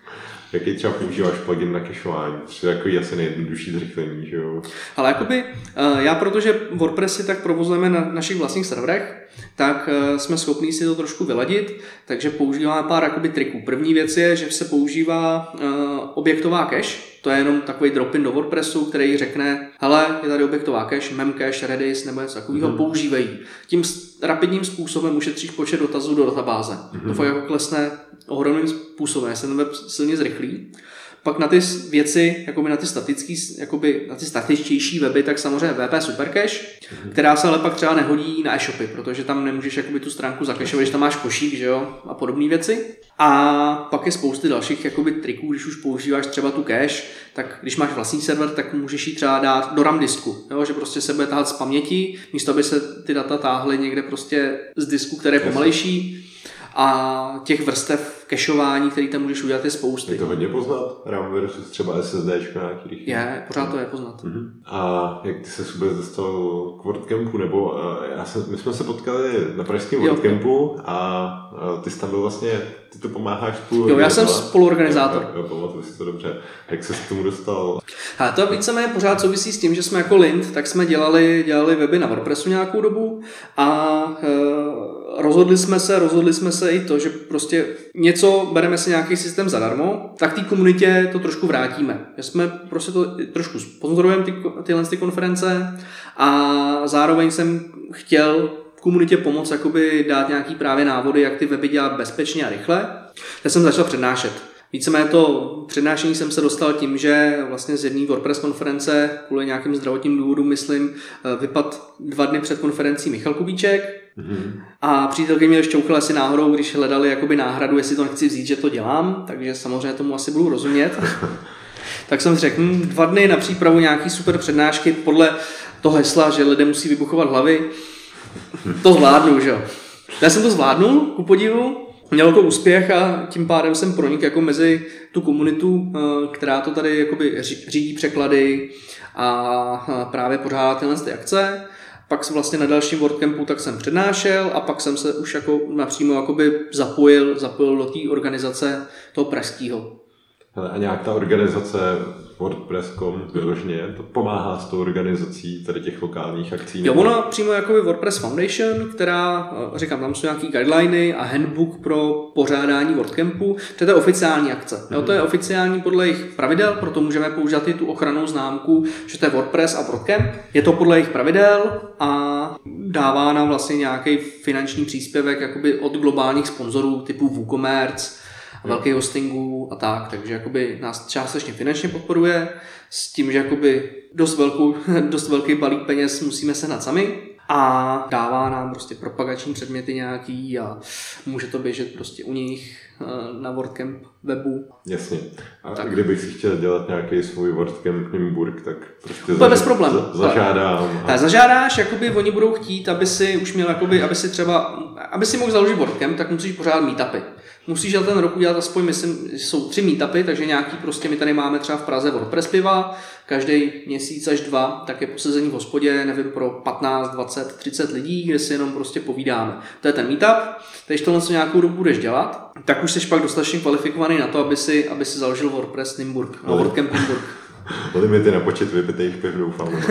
Jaký třeba používáš plugin na cachování? To je jako asi nejjednodušší zrychlení, že jo? Ale jakoby, eh, já protože WordPressy tak provozujeme na našich vlastních serverech, tak eh, jsme schopni si to trošku vyladit, takže používáme pár jakoby triků. První věc je, že se používá eh, objektová cache, to je jenom takový drop-in do WordPressu, který řekne, hele, je tady objektová cache, memcache, Redis nebo něco takového, mm-hmm. používají. Tím rapidním způsobem ušetříš počet dotazů do databáze. Mm-hmm. To fakt jako klesne ohromným způsobem, se ten web silně zrychlí. Pak na ty věci, jakoby na ty statický, jakoby na ty statičtější weby, tak samozřejmě VP Supercache, mm-hmm. která se ale pak třeba nehodí na e-shopy, protože tam nemůžeš jakoby tu stránku zakešovat, když tam máš košík, že jo, a podobné věci. A pak je spousty dalších jakoby triků, když už používáš třeba tu cache, tak když máš vlastní server, tak můžeš ji třeba dát do RAM disku, jo? že prostě se bude tahat z paměti, místo aby se ty data táhly někde prostě z disku, které je pomalejší, a těch vrstev kešování, který tam můžeš udělat, je spousty. Je to hodně poznat? RAM versus třeba SSD nějaký rychlý? Je, pořád to je poznat. Uh-huh. A jak ty se vůbec dostal k WordCampu, nebo uh, já jsem, my jsme se potkali na pražském WordCampu a uh, ty jsi tam byl vlastně, ty to pomáháš spolu. Jo, já jsem spoluorganizátor. Jo, jo, pamatuju si to dobře. Jak se k tomu dostal? A to víceméně pořád souvisí s tím, že jsme jako Lind, tak jsme dělali, dělali weby na WordPressu nějakou dobu a uh, rozhodli jsme se, rozhodli jsme se i to, že prostě něco, bereme si nějaký systém zadarmo, tak té komunitě to trošku vrátíme. Že jsme prostě to trošku sponzorujeme ty, tyhle ty konference a zároveň jsem chtěl komunitě pomoct jakoby dát nějaký právě návody, jak ty weby dělat bezpečně a rychle. Tak jsem začal přednášet. Víceméně to přednášení jsem se dostal tím, že vlastně z jedné WordPress konference kvůli nějakým zdravotním důvodům, myslím, vypad dva dny před konferencí Michal Kubíček, Mm-hmm. A přítelky mě šťouchla asi náhodou, když hledali jakoby náhradu, jestli to nechci vzít, že to dělám, takže samozřejmě tomu asi budu rozumět. tak jsem řekl, hm, dva dny na přípravu nějaký super přednášky podle toho hesla, že lidé musí vybuchovat hlavy. To zvládnu, že jo. Já jsem to zvládnul, ku podivu, mělo to úspěch a tím pádem jsem pronik jako mezi tu komunitu, eh, která to tady jakoby řídí překlady a právě pořádá tyhle ty akce. Pak jsem vlastně na dalším WordCampu tak jsem přednášel a pak jsem se už jako napřímo jakoby zapojil, zapojil do té organizace toho pražského. A nějak ta organizace WordPress.com vyloženě, to pomáhá s tou organizací tady těch lokálních akcí. Jo, ona přímo jako WordPress Foundation, která, eh, říkám, tam jsou nějaký guideliny a handbook pro pořádání WordCampu, to je oficiální akce. Jo, to je oficiální podle jejich pravidel, proto můžeme použít i tu ochranou známku, že to je WordPress a WordCamp. Je to podle jejich pravidel a dává nám vlastně nějaký finanční příspěvek jakoby od globálních sponzorů typu WooCommerce, a velký hostingů a tak, takže jakoby nás částečně finančně podporuje s tím, že jakoby dost, velkou, dost velký balík peněz musíme sehnat sami a dává nám prostě propagační předměty nějaký a může to běžet prostě u nich eh, na WordCamp webu. Jasně. A tak. kdybych si chtěl dělat nějaký svůj WordCamp Nimburg, tak prostě Úplně bez problémů. Za, zažádám. A... Zažádáš, jakoby oni budou chtít, aby si už měl, jakoby, aby si třeba, aby si mohl založit WordCamp, tak musíš pořád meetupy musíš ale ten rok udělat aspoň, myslím, jsou tři meetupy, takže nějaký prostě, my tady máme třeba v Praze WordPress piva, každý měsíc až dva, tak je posezení v hospodě, nevím, pro 15, 20, 30 lidí, kde si jenom prostě povídáme. To je ten meetup, když tohle co nějakou dobu budeš dělat, tak už jsi pak dostatečně kvalifikovaný na to, aby si, aby si založil WordPress Nimburg, no, WordCamp Nimburg. Limity na počet vypitých piv, doufám.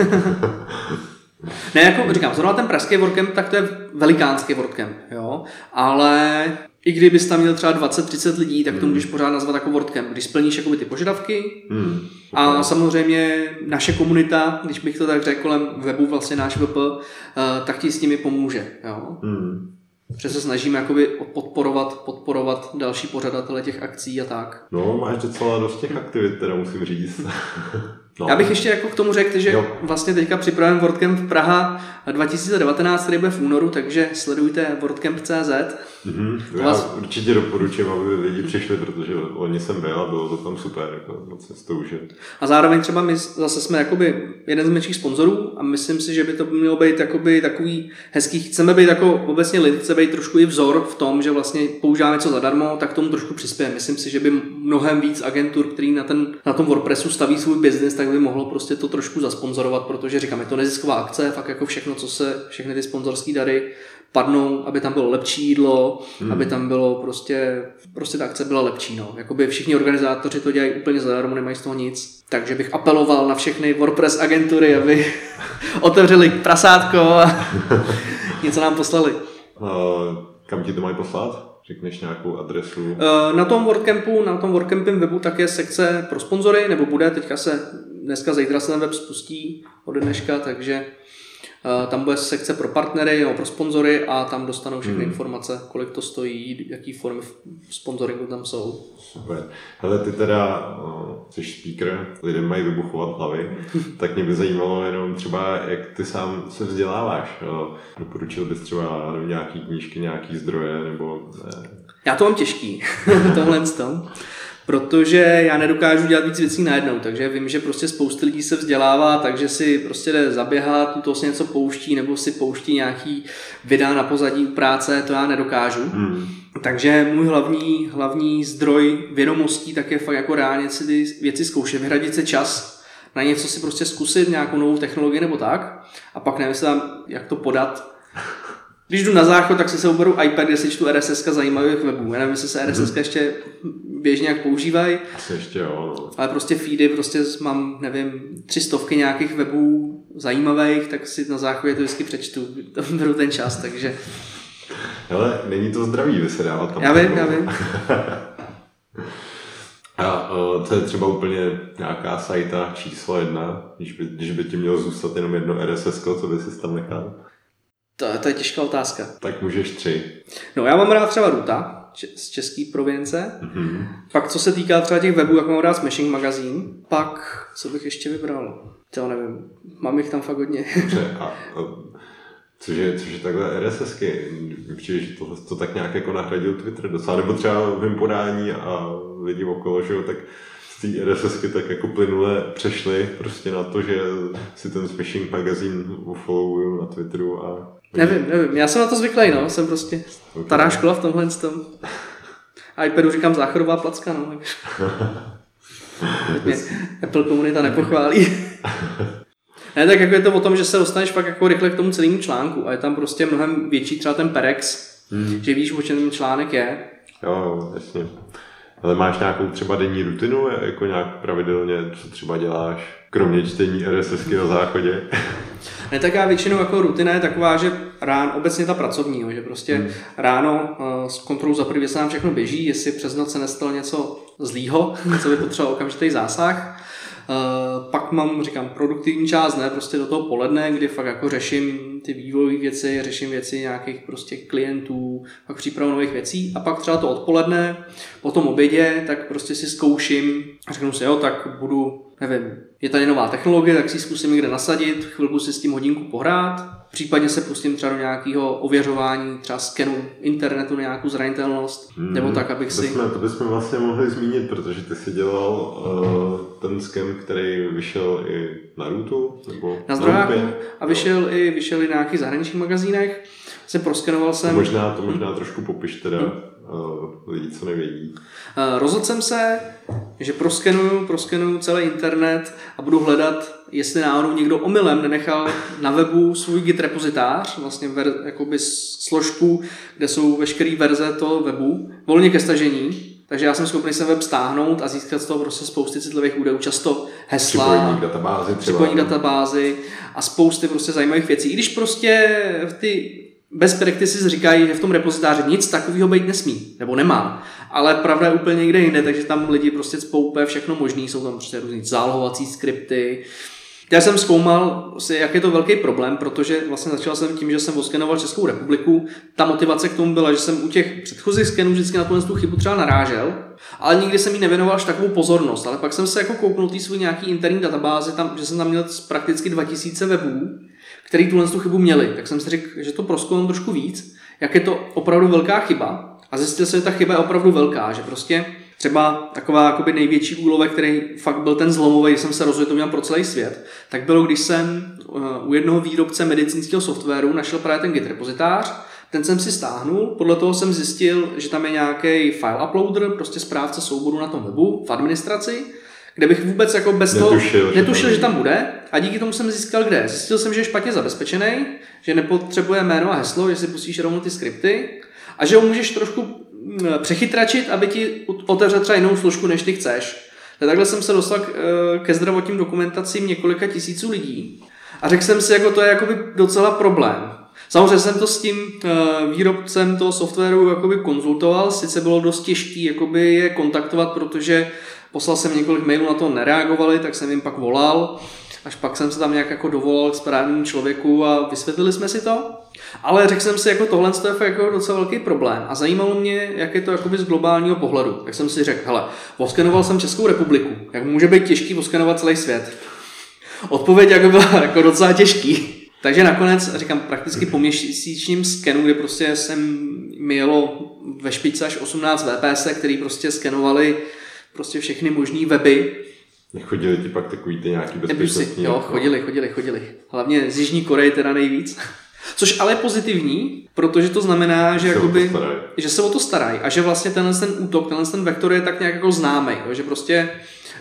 ne, jako říkám, zrovna ten pražský WordCamp, tak to je velikánský WordCamp, jo, ale i kdybys tam měl třeba 20-30 lidí, tak to hmm. můžeš pořád nazvat jako WordCamp, když splníš jakoby ty požadavky. Hmm. A samozřejmě naše komunita, když bych to tak řekl, kolem webu vlastně náš VP, eh, tak ti s nimi pomůže. Jo? Hmm. Že se snažíme jakoby podporovat, podporovat další pořadatele těch akcí a tak. No, máš docela dost těch aktivit, teda musím říct. No. Já bych ještě jako k tomu řekl, že jo. vlastně teďka připravím WordCamp Praha 2019, který bude v únoru, takže sledujte WordCamp.cz. Mm-hmm. Já vás... určitě doporučím, aby lidi přišli, protože oni jsem byl a bylo to tam super, jako moc cestou, že... A zároveň třeba my zase jsme jakoby jeden z menších sponzorů a myslím si, že by to mělo být jakoby takový hezký, chceme být jako obecně lid, chce být trošku i vzor v tom, že vlastně používáme něco zadarmo, tak tomu trošku přispěje. Myslím si, že by mnohem víc agentur, který na, ten, na tom WordPressu staví svůj biznis, tak by mohlo prostě to trošku zasponzorovat, protože říkám, je to nezisková akce, fakt jako všechno, co se, všechny ty sponzorské dary padnou, aby tam bylo lepší jídlo, hmm. aby tam bylo prostě, prostě ta akce byla lepší. No. Jakoby všichni organizátoři to dělají úplně zadarmo, nemají z toho nic. Takže bych apeloval na všechny WordPress agentury, aby otevřeli prasátko a něco nám poslali. Uh, kam ti to mají poslat? Řekneš nějakou adresu? Na tom WordCampu, na tom WordCampem webu tak je sekce pro sponzory, nebo bude, teďka se, dneska, zítra se ten web spustí od dneška, takže Eh, tam bude sekce pro partnery nebo pro sponzory a tam dostanou všechny hmm. informace, kolik to stojí, jaký formy sponsoringu tam jsou. Super. Hele, ty teda no, jsi speaker, lidem mají vybuchovat hlavy, tak mě by zajímalo jenom třeba, jak ty sám se vzděláváš. Doporučil bys třeba nějaký knížky, nějaký zdroje nebo ne? Já to mám těžký, tohle tom protože já nedokážu dělat víc věcí najednou, takže vím, že prostě spousta lidí se vzdělává, takže si prostě jde zaběhat, to si něco pouští, nebo si pouští nějaký videa na pozadí u práce, to já nedokážu. Hmm. Takže můj hlavní, hlavní zdroj vědomostí tak je fakt jako reálně si ty věci zkoušet, vyhradit se čas, na něco si prostě zkusit, nějakou novou technologii nebo tak, a pak nevím, jak to podat, když jdu na záchod, tak si se oberu iPad, kde si čtu RSS zajímavých webů. Já nevím, jestli se RSS hmm. ještě běžně jak používají. Asi ještě jo. No. Ale prostě feedy, prostě mám, nevím, tři stovky nějakých webů zajímavých, tak si na záchodě to vždycky přečtu. Tam beru ten čas, takže... Ale není to zdravý vysedávat tam. Já vím, já vím. A to je třeba úplně nějaká sajta číslo jedna, když by, když by ti mělo zůstat jenom jedno RSS, co by si tam nechal? To, to je těžká otázka. Tak můžeš tři. No já mám rád třeba Ruta z české province. Mm-hmm. Pak co se týká třeba těch webů, jak mám rád Smashing Magazine. Pak co bych ještě vybral? To nevím. Mám jich tam fakt hodně. Dobře, a, a což, je, což je takhle RSSky. Přijde, že to, to tak nějak jako nahradil Twitter docela, nebo třeba v podání a lidi okolo, že jo, tak té RSSky tak jako plynule přešli prostě na to, že si ten Smashing magazín ufollowuju na Twitteru a... Nevím, nevím, já jsem na to zvyklý, no, jsem prostě okay. stará škola v tomhle tom. A iPadu říkám záchodová placka, no. mě Apple komunita nepochválí. ne, tak jako je to o tom, že se dostaneš pak jako rychle k tomu celému článku a je tam prostě mnohem větší třeba ten perex, hmm. že víš, o čem ten článek je. Jo, jasně. Ale máš nějakou třeba denní rutinu, jako nějak pravidelně, co třeba děláš, kromě čtení RSSky na záchodě? Ne, tak já většinou jako rutina je taková, že ráno, obecně ta pracovní, že prostě hmm. ráno uh, s kontrolou za první se nám všechno běží, jestli přes noc se nestalo něco zlýho, co by potřeboval okamžitý zásah. Uh, pak mám, říkám, produktivní část, ne prostě do toho poledne, kdy fakt jako řeším ty vývojové věci, řeším věci nějakých prostě klientů, pak přípravu nových věcí a pak třeba to odpoledne, po tom obědě, tak prostě si zkouším a řeknu si, jo, tak budu, nevím, je tady nová technologie, tak si ji zkusím někde nasadit, chvilku si s tím hodinku pohrát, Případně se pustím třeba do nějakého ověřování, třeba skenu internetu na nějakou zranitelnost, hmm, nebo tak, abych to si... Jsme, to bychom vlastně mohli zmínit, protože ty jsi dělal uh, ten sken, který vyšel i na Rutu, nebo na zdrojáku a vyšel i, vyšel i na nějakých zahraničních magazínech. Jsem proskenoval jsem... Možná, to možná trošku popiš teda. Hmm lidi, co nevědí. Rozhodl jsem se, že proskenuju, proskenuju celý internet a budu hledat, jestli náhodou někdo omylem nenechal na webu svůj git repozitář, vlastně ver, jakoby složku, kde jsou veškeré verze toho webu, volně ke stažení, takže já jsem schopný se web stáhnout a získat z toho prostě spousty citlivých údajů, často hesla, připojení k databázi, připojení databázi a spousty prostě zajímavých věcí. I když prostě ty bez practices říkají, že v tom repozitáři nic takového být nesmí, nebo nemá. Ale pravda je úplně někde jinde, takže tam lidi prostě spou všechno možný, jsou tam prostě různý zálohovací skripty. Já jsem zkoumal, jak je to velký problém, protože vlastně začal jsem tím, že jsem oskenoval Českou republiku. Ta motivace k tomu byla, že jsem u těch předchozích skenů vždycky na tu chybu třeba narážel, ale nikdy jsem jí nevěnoval až takovou pozornost. Ale pak jsem se jako kouknul svůj nějaký interní databázi, tam, že jsem tam měl prakticky 2000 webů který tuhle tu chybu měli. Tak jsem si řekl, že to proskoumám trošku víc, jak je to opravdu velká chyba. A zjistil jsem, že ta chyba je opravdu velká, že prostě třeba taková jakoby největší úlovek, který fakt byl ten zlomový, jsem se rozhodl, to měl pro celý svět, tak bylo, když jsem eh, u jednoho výrobce medicínského softwaru našel právě ten Git repozitář, ten jsem si stáhnul, podle toho jsem zjistil, že tam je nějaký file uploader, prostě správce souboru na tom webu v administraci kde bych vůbec jako bez netušil, toho netušil, že, že tam bude a díky tomu jsem získal kde. Zjistil jsem, že je špatně zabezpečený, že nepotřebuje jméno a heslo, že si pustíš rovnou ty skripty a že ho můžeš trošku mm, přechytračit, aby ti otevřel třeba jinou složku, než ty chceš. Tak takhle jsem se dostal eh, ke zdravotním dokumentacím několika tisíců lidí a řekl jsem si, jako to je jakoby docela problém. Samozřejmě jsem to s tím eh, výrobcem toho softwaru jakoby konzultoval, sice bylo dost těžké je kontaktovat, protože Poslal jsem několik mailů, na to nereagovali, tak jsem jim pak volal. Až pak jsem se tam nějak jako dovolal k správnému člověku a vysvětlili jsme si to. Ale řekl jsem si, jako tohle je jako docela velký problém. A zajímalo mě, jak je to jakoby z globálního pohledu. Tak jsem si řekl, hele, voskenoval jsem Českou republiku. Jak může být těžký voskenovat celý svět? Odpověď jako byla jako docela těžký. Takže nakonec, říkám, prakticky po měsíčním skenu, kde prostě jsem mi jelo ve špičce až 18 VPS, který prostě skenovali prostě všechny možné weby. Chodili ti pak takový ty nějaký bezpečnostní? Jo, chodili, chodili, chodili. Hlavně z Jižní Koreje teda nejvíc. Což ale je pozitivní, protože to znamená, že, jakoby, že se o to starají a že vlastně tenhle ten útok, tenhle ten vektor je tak nějak jako známý, že prostě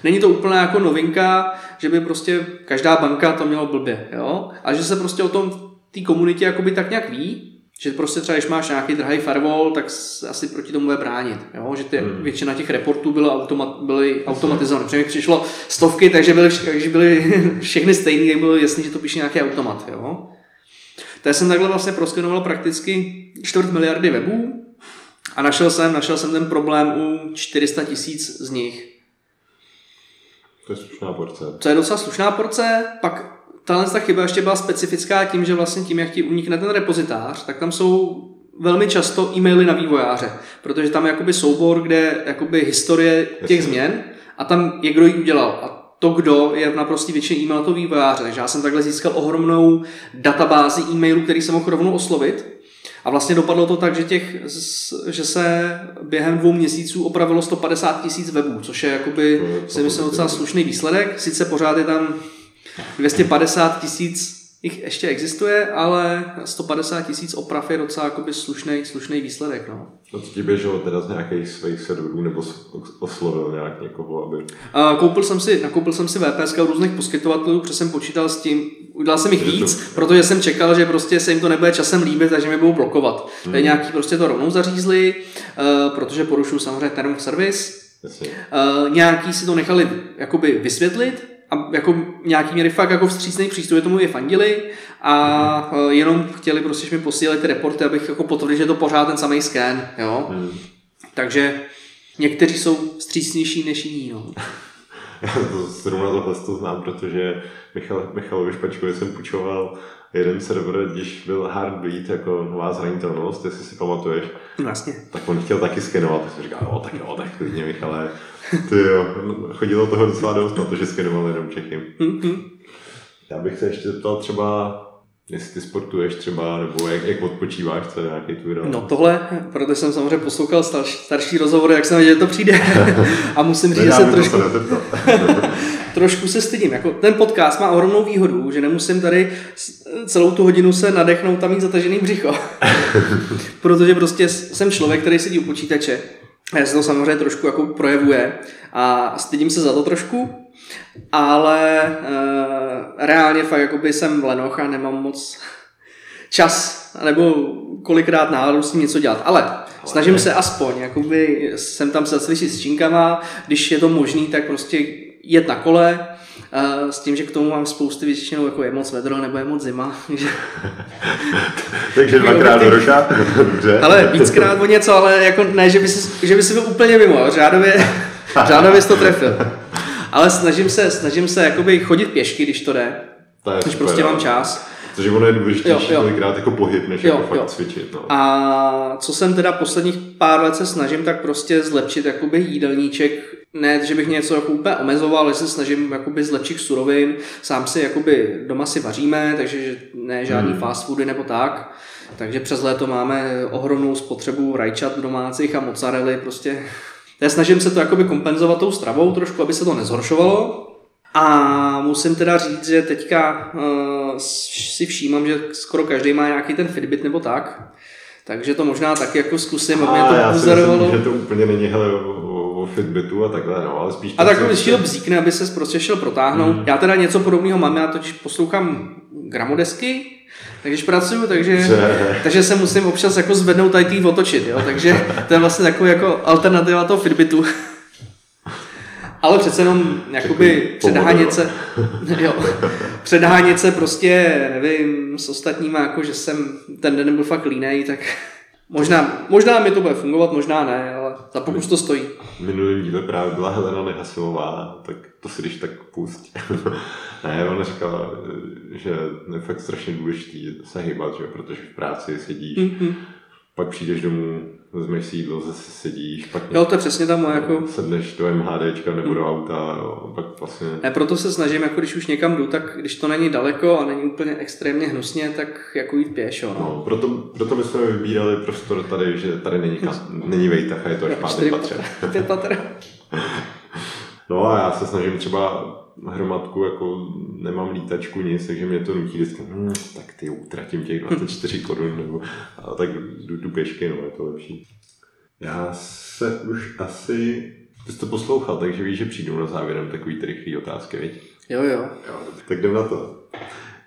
není to úplně jako novinka, že by prostě každá banka to měla blbě, jo? a že se prostě o tom té komunitě jakoby tak nějak ví že prostě třeba, když máš nějaký drahý firewall, tak asi proti tomu bude bránit. Jo? Že ty, hmm. většina těch reportů bylo automat, byly automatizované. Protože mi přišlo stovky, takže byly, takže byly všechny stejné, jak bylo jasný, že to píše nějaký automat. Jo? Tak jsem takhle vlastně proskenoval prakticky čtvrt miliardy webů a našel jsem, našel jsem ten problém u 400 tisíc z nich. To je slušná porce. To je docela slušná porce, pak tahle ta chyba ještě byla specifická tím, že vlastně tím, jak ti unikne ten repozitář, tak tam jsou velmi často e-maily na vývojáře, protože tam je jakoby soubor, kde jakoby historie těch změn a tam je kdo ji udělal. A to, kdo je v naprostý většině e-mail toho vývojáře. Takže já jsem takhle získal ohromnou databázi e-mailů, který jsem mohl rovnou oslovit. A vlastně dopadlo to tak, že, těch, že se během dvou měsíců opravilo 150 tisíc webů, což je jakoby, si myslím, docela slušný výsledek. Sice pořád je tam 250 tisíc jich ještě existuje, ale 150 tisíc oprav je docela jakoby slušný, slušný výsledek. No. A co ti běželo teda z nějakých svých serverů nebo oslovil nějak někoho, aby... A koupil jsem si, nakoupil jsem si VPS u různých poskytovatelů, protože jsem počítal s tím, udělal jsem jich víc, to... protože jsem čekal, že prostě se jim to nebude časem líbit, takže mě budou blokovat. Hmm. nějaký prostě to rovnou zařízli, uh, protože porušuju samozřejmě term service, Jasně. Uh, nějaký si to nechali jakoby vysvětlit a jako nějaký měli fakt jako vstřícný přístup, tomu je fandili a uh, jenom chtěli prostě, že mi posílali ty reporty, abych jako potvrdil, že je to pořád ten samý scan, jo. Hmm. Takže někteří jsou vstřícnější než jiní, no. Já to zrovna tohle to znám, protože Michal, Michalovi Špačkovi jsem půjčoval jeden server, když byl Heartbeat, jako nová zranitelnost, jestli si pamatuješ. Vlastně. Tak on chtěl taky skenovat, tak jsem říkal, o, tak jo, tak klidně Michale. Ty jo, chodilo toho docela dost na to, že skenoval jenom Čechy. Mm-hmm. Já bych se ještě zeptal třeba, jestli ty sportuješ třeba, nebo jak, jak odpočíváš, co je nějaký tvůj No tohle, protože jsem samozřejmě poslouchal starší, starší rozhovory, jak jsem věděl, že to přijde. a musím říct, že se trošku, trošku se stydím. Jako, ten podcast má ohromnou výhodu, že nemusím tady celou tu hodinu se nadechnout tam mít zatažený břicho. protože prostě jsem člověk, který sedí u počítače. A se to samozřejmě trošku jako projevuje a stydím se za to trošku, ale e, reálně fakt jakoby jsem lenoch a nemám moc čas, nebo kolikrát náladu s tím něco dělat. Ale snažím se aspoň, jakoby jsem tam se zacvičit s činkama, když je to možný, tak prostě jet na kole, s tím, že k tomu mám spousty většinou, jako je moc vedro nebo je moc zima. Takže, dvakrát do roka? Dobře. Ale víckrát o něco, ale jako ne, že by si, že by si byl úplně mimo, řádově, řádově jsi to trefil. Ale snažím se, snažím se jakoby chodit pěšky, když to jde. To je když super, prostě mám čas. Protože ono je důležitější kolikrát jako pohyb, než jo, jako fakt jo. cvičit. No. A co jsem teda posledních pár let se snažím, tak prostě zlepšit jakoby jídelníček. Ne, že bych něco jako úplně omezoval, ale se snažím jakoby zlepšit surovin. Sám si jakoby doma si vaříme, takže ne žádný hmm. fast foody nebo tak. Takže přes léto máme ohromnou spotřebu rajčat domácích a mozzarelly, prostě já snažím se to jakoby kompenzovat tou stravou trošku, aby se to nezhoršovalo. A musím teda říct, že teďka uh, si všímám, že skoro každý má nějaký ten Fitbit nebo tak. Takže to možná taky jako zkusím, aby mě to pozorovalo. že to úplně není hele, o, o Fitbitu a takhle, no, ale spíš... A tak když to bzíkne, aby se prostě šel protáhnout. Mm. Já teda něco podobného mám, já totiž poslouchám gramodesky, takže pracuju, takže, takže se musím občas jako zvednout tady otočit, jo? takže to je vlastně takový jako alternativa toho Fitbitu. Ale přece jenom jakoby předhánět se, jo, předhánět se prostě, nevím, s ostatníma, jako že jsem ten den byl fakt línej, tak možná, možná mi to bude fungovat, možná ne, ale za pokus to stojí. Minulý díle právě byla Helena Nehasilová, tak to si když tak pust. ne, ona říkala, že je fakt strašně důležitý se hýbat, že? protože v práci sedíš, mm-hmm. pak přijdeš domů, vezmeš si jídlo, zase sedíš, pak jo, to je přesně tam jako... sedneš do MHDčka nebo do auta, jo, pak vlastně... Ne, proto se snažím, jako když už někam jdu, tak když to není daleko a není úplně extrémně hnusně, tak jako jít pěšo. No. no proto, proto jsme vybírali prostor tady, že tady není, kam, není vejtach a je to až pátý patře. Patr. no a já se snažím třeba hromadku, jako nemám lítačku, nic, takže mě to nutí vždycky, hm, tak ty utratím těch 24 korun, nebo a tak jdu, jdu pěšky, no, je to lepší. Já se už asi, ty jsi to poslouchal, takže víš, že přijdu na závěrem takový ty rychlý otázky, viď? Jo, jo. jo tak jdem na to.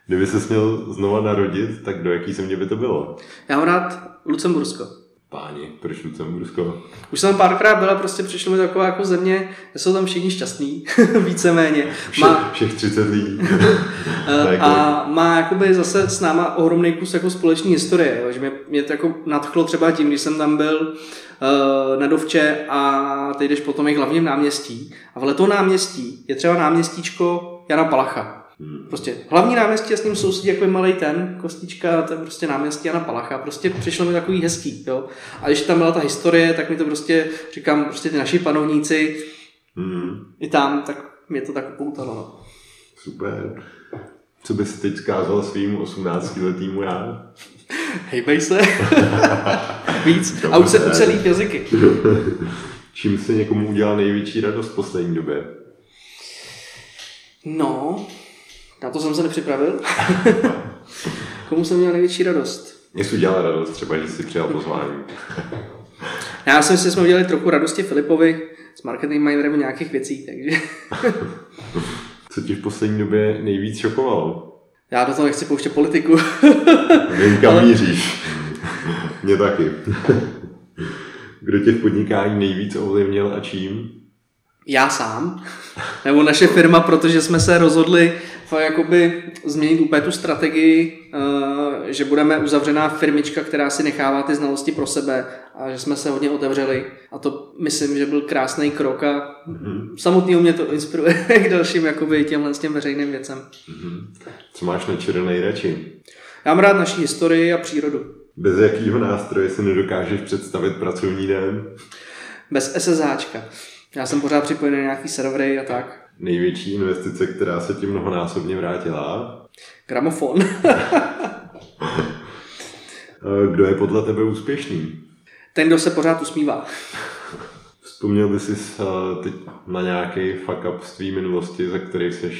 Kdyby se měl znova narodit, tak do jaký země by to bylo? Já mám rád Lucembursko páni, proč Lucembursko? Už jsem párkrát byla, prostě přišlo mi taková jako země, jsou tam všichni šťastní, víceméně. Má, všech 30 lidí. a má jakoby zase s náma ohromný kus jako společný historie, jo, že mě, mě to jako nadchlo třeba tím, když jsem tam byl uh, na Dovče a teď jdeš po tom jejich hlavním náměstí. A v toho náměstí je třeba náměstíčko Jana Palacha. Hmm. Prostě hlavní náměstí a s ním sousedí jako malý ten, kostička, ten prostě náměstí Jana Palacha. Prostě přišlo mi takový hezký, jo. A když tam byla ta historie, tak mi to prostě, říkám, prostě ty naši panovníci, hmm. i tam, tak mě to tak poutalo, no. Super. Co bys teď zkázal svým 18 letýmu já? Hejbej se. Víc. A už se, už se líp jazyky. Čím jsi někomu udělal největší radost v poslední době? No, na to jsem se nepřipravil. Komu jsem měl největší radost? Mě jsi udělal radost, třeba, že jsi přijal pozvání. Já si myslím, že jsme udělali trochu radosti Filipovi s marketing managerem nějakých věcí, takže... Co ti v poslední době nejvíc šokovalo? Já do toho nechci pouštět politiku. Vím, kam Ale... míříš. Mě taky. Kdo tě v podnikání nejvíc ovlivnil a čím? já sám, nebo naše firma, protože jsme se rozhodli jakoby změnit úplně tu strategii, eh, že budeme uzavřená firmička, která si nechává ty znalosti pro sebe a že jsme se hodně otevřeli a to myslím, že byl krásný krok a mm-hmm. samotný mě to inspiruje k dalším jakoby těmhle s těm veřejným věcem. Mm-hmm. Co máš na čere nejradši? Já mám rád naší historii a přírodu. Bez jakého nástroje si nedokážeš představit pracovní den? Bez SSHčka. Já jsem pořád připojený na nějaký servery a tak. Největší investice, která se ti mnohonásobně vrátila? Gramofon. Kdo je podle tebe úspěšný? Ten, kdo se pořád usmívá. Vzpomněl by si teď na nějaký fuck up z tvý minulosti, za který jsi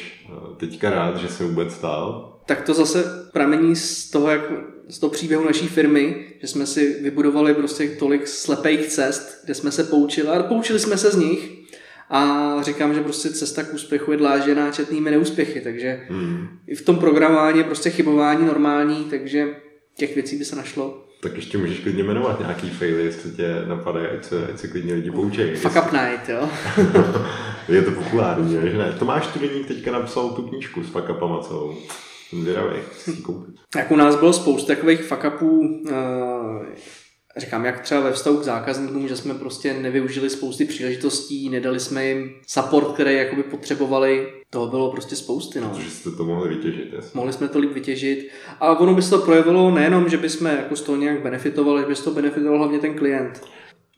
teďka rád, že se vůbec stál? Tak to zase pramení z toho, jak z toho příběhu naší firmy, že jsme si vybudovali prostě tolik slepých cest, kde jsme se poučili a poučili jsme se z nich a říkám, že prostě cesta k úspěchu je dlážděná četnými neúspěchy, takže hmm. i v tom programování je prostě chybování normální, takže těch věcí by se našlo. Tak ještě můžeš klidně jmenovat nějaký faily, jestli tě napadají, ať se, ať se klidně lidi poučejí. Fuck up night, jo. je to populární, že ne? Tomáš Studeník teďka napsal tu knížku s fuck upama celou. Zvědavý, Jak u nás bylo spousta takových fuck upů, uh, říkám, jak třeba ve vztahu k zákazníkům, že jsme prostě nevyužili spousty příležitostí, nedali jsme jim support, který jakoby potřebovali, toho bylo prostě spousty. No. Protože jste to mohli vytěžit. Jasně. Mohli jsme to líp vytěžit. A ono by se to projevilo nejenom, že bychom jako z toho nějak benefitovali, že by se to benefitoval hlavně ten klient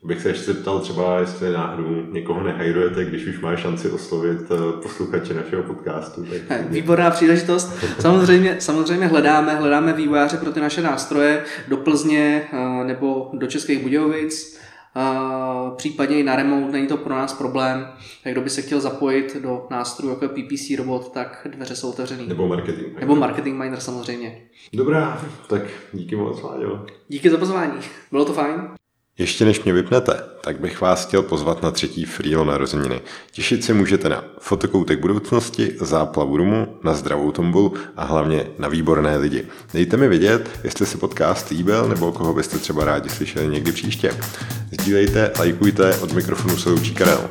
bych se ještě ptal třeba, jestli náhodou někoho nehajrujete, když už má šanci oslovit eh, posluchače našeho podcastu. Tak... Výborná příležitost. Samozřejmě, samozřejmě hledáme, hledáme vývojáře pro ty naše nástroje do Plzně eh, nebo do Českých Budějovic, eh, případně i na remote, není to pro nás problém. Tak kdo by se chtěl zapojit do nástrojů jako PPC robot, tak dveře jsou otevřený. Nebo marketing. Nebo marketing miner samozřejmě. Dobrá, tak díky moc, Láďo. Díky za pozvání, bylo to fajn. Ještě než mě vypnete, tak bych vás chtěl pozvat na třetí Freelo narozeniny. Těšit se můžete na fotokoutek budoucnosti, záplavu rumu, na zdravou tombolu a hlavně na výborné lidi. Dejte mi vědět, jestli se podcast líbil nebo koho byste třeba rádi slyšeli někdy příště. Sdílejte, lajkujte, od mikrofonu se loučí Karel.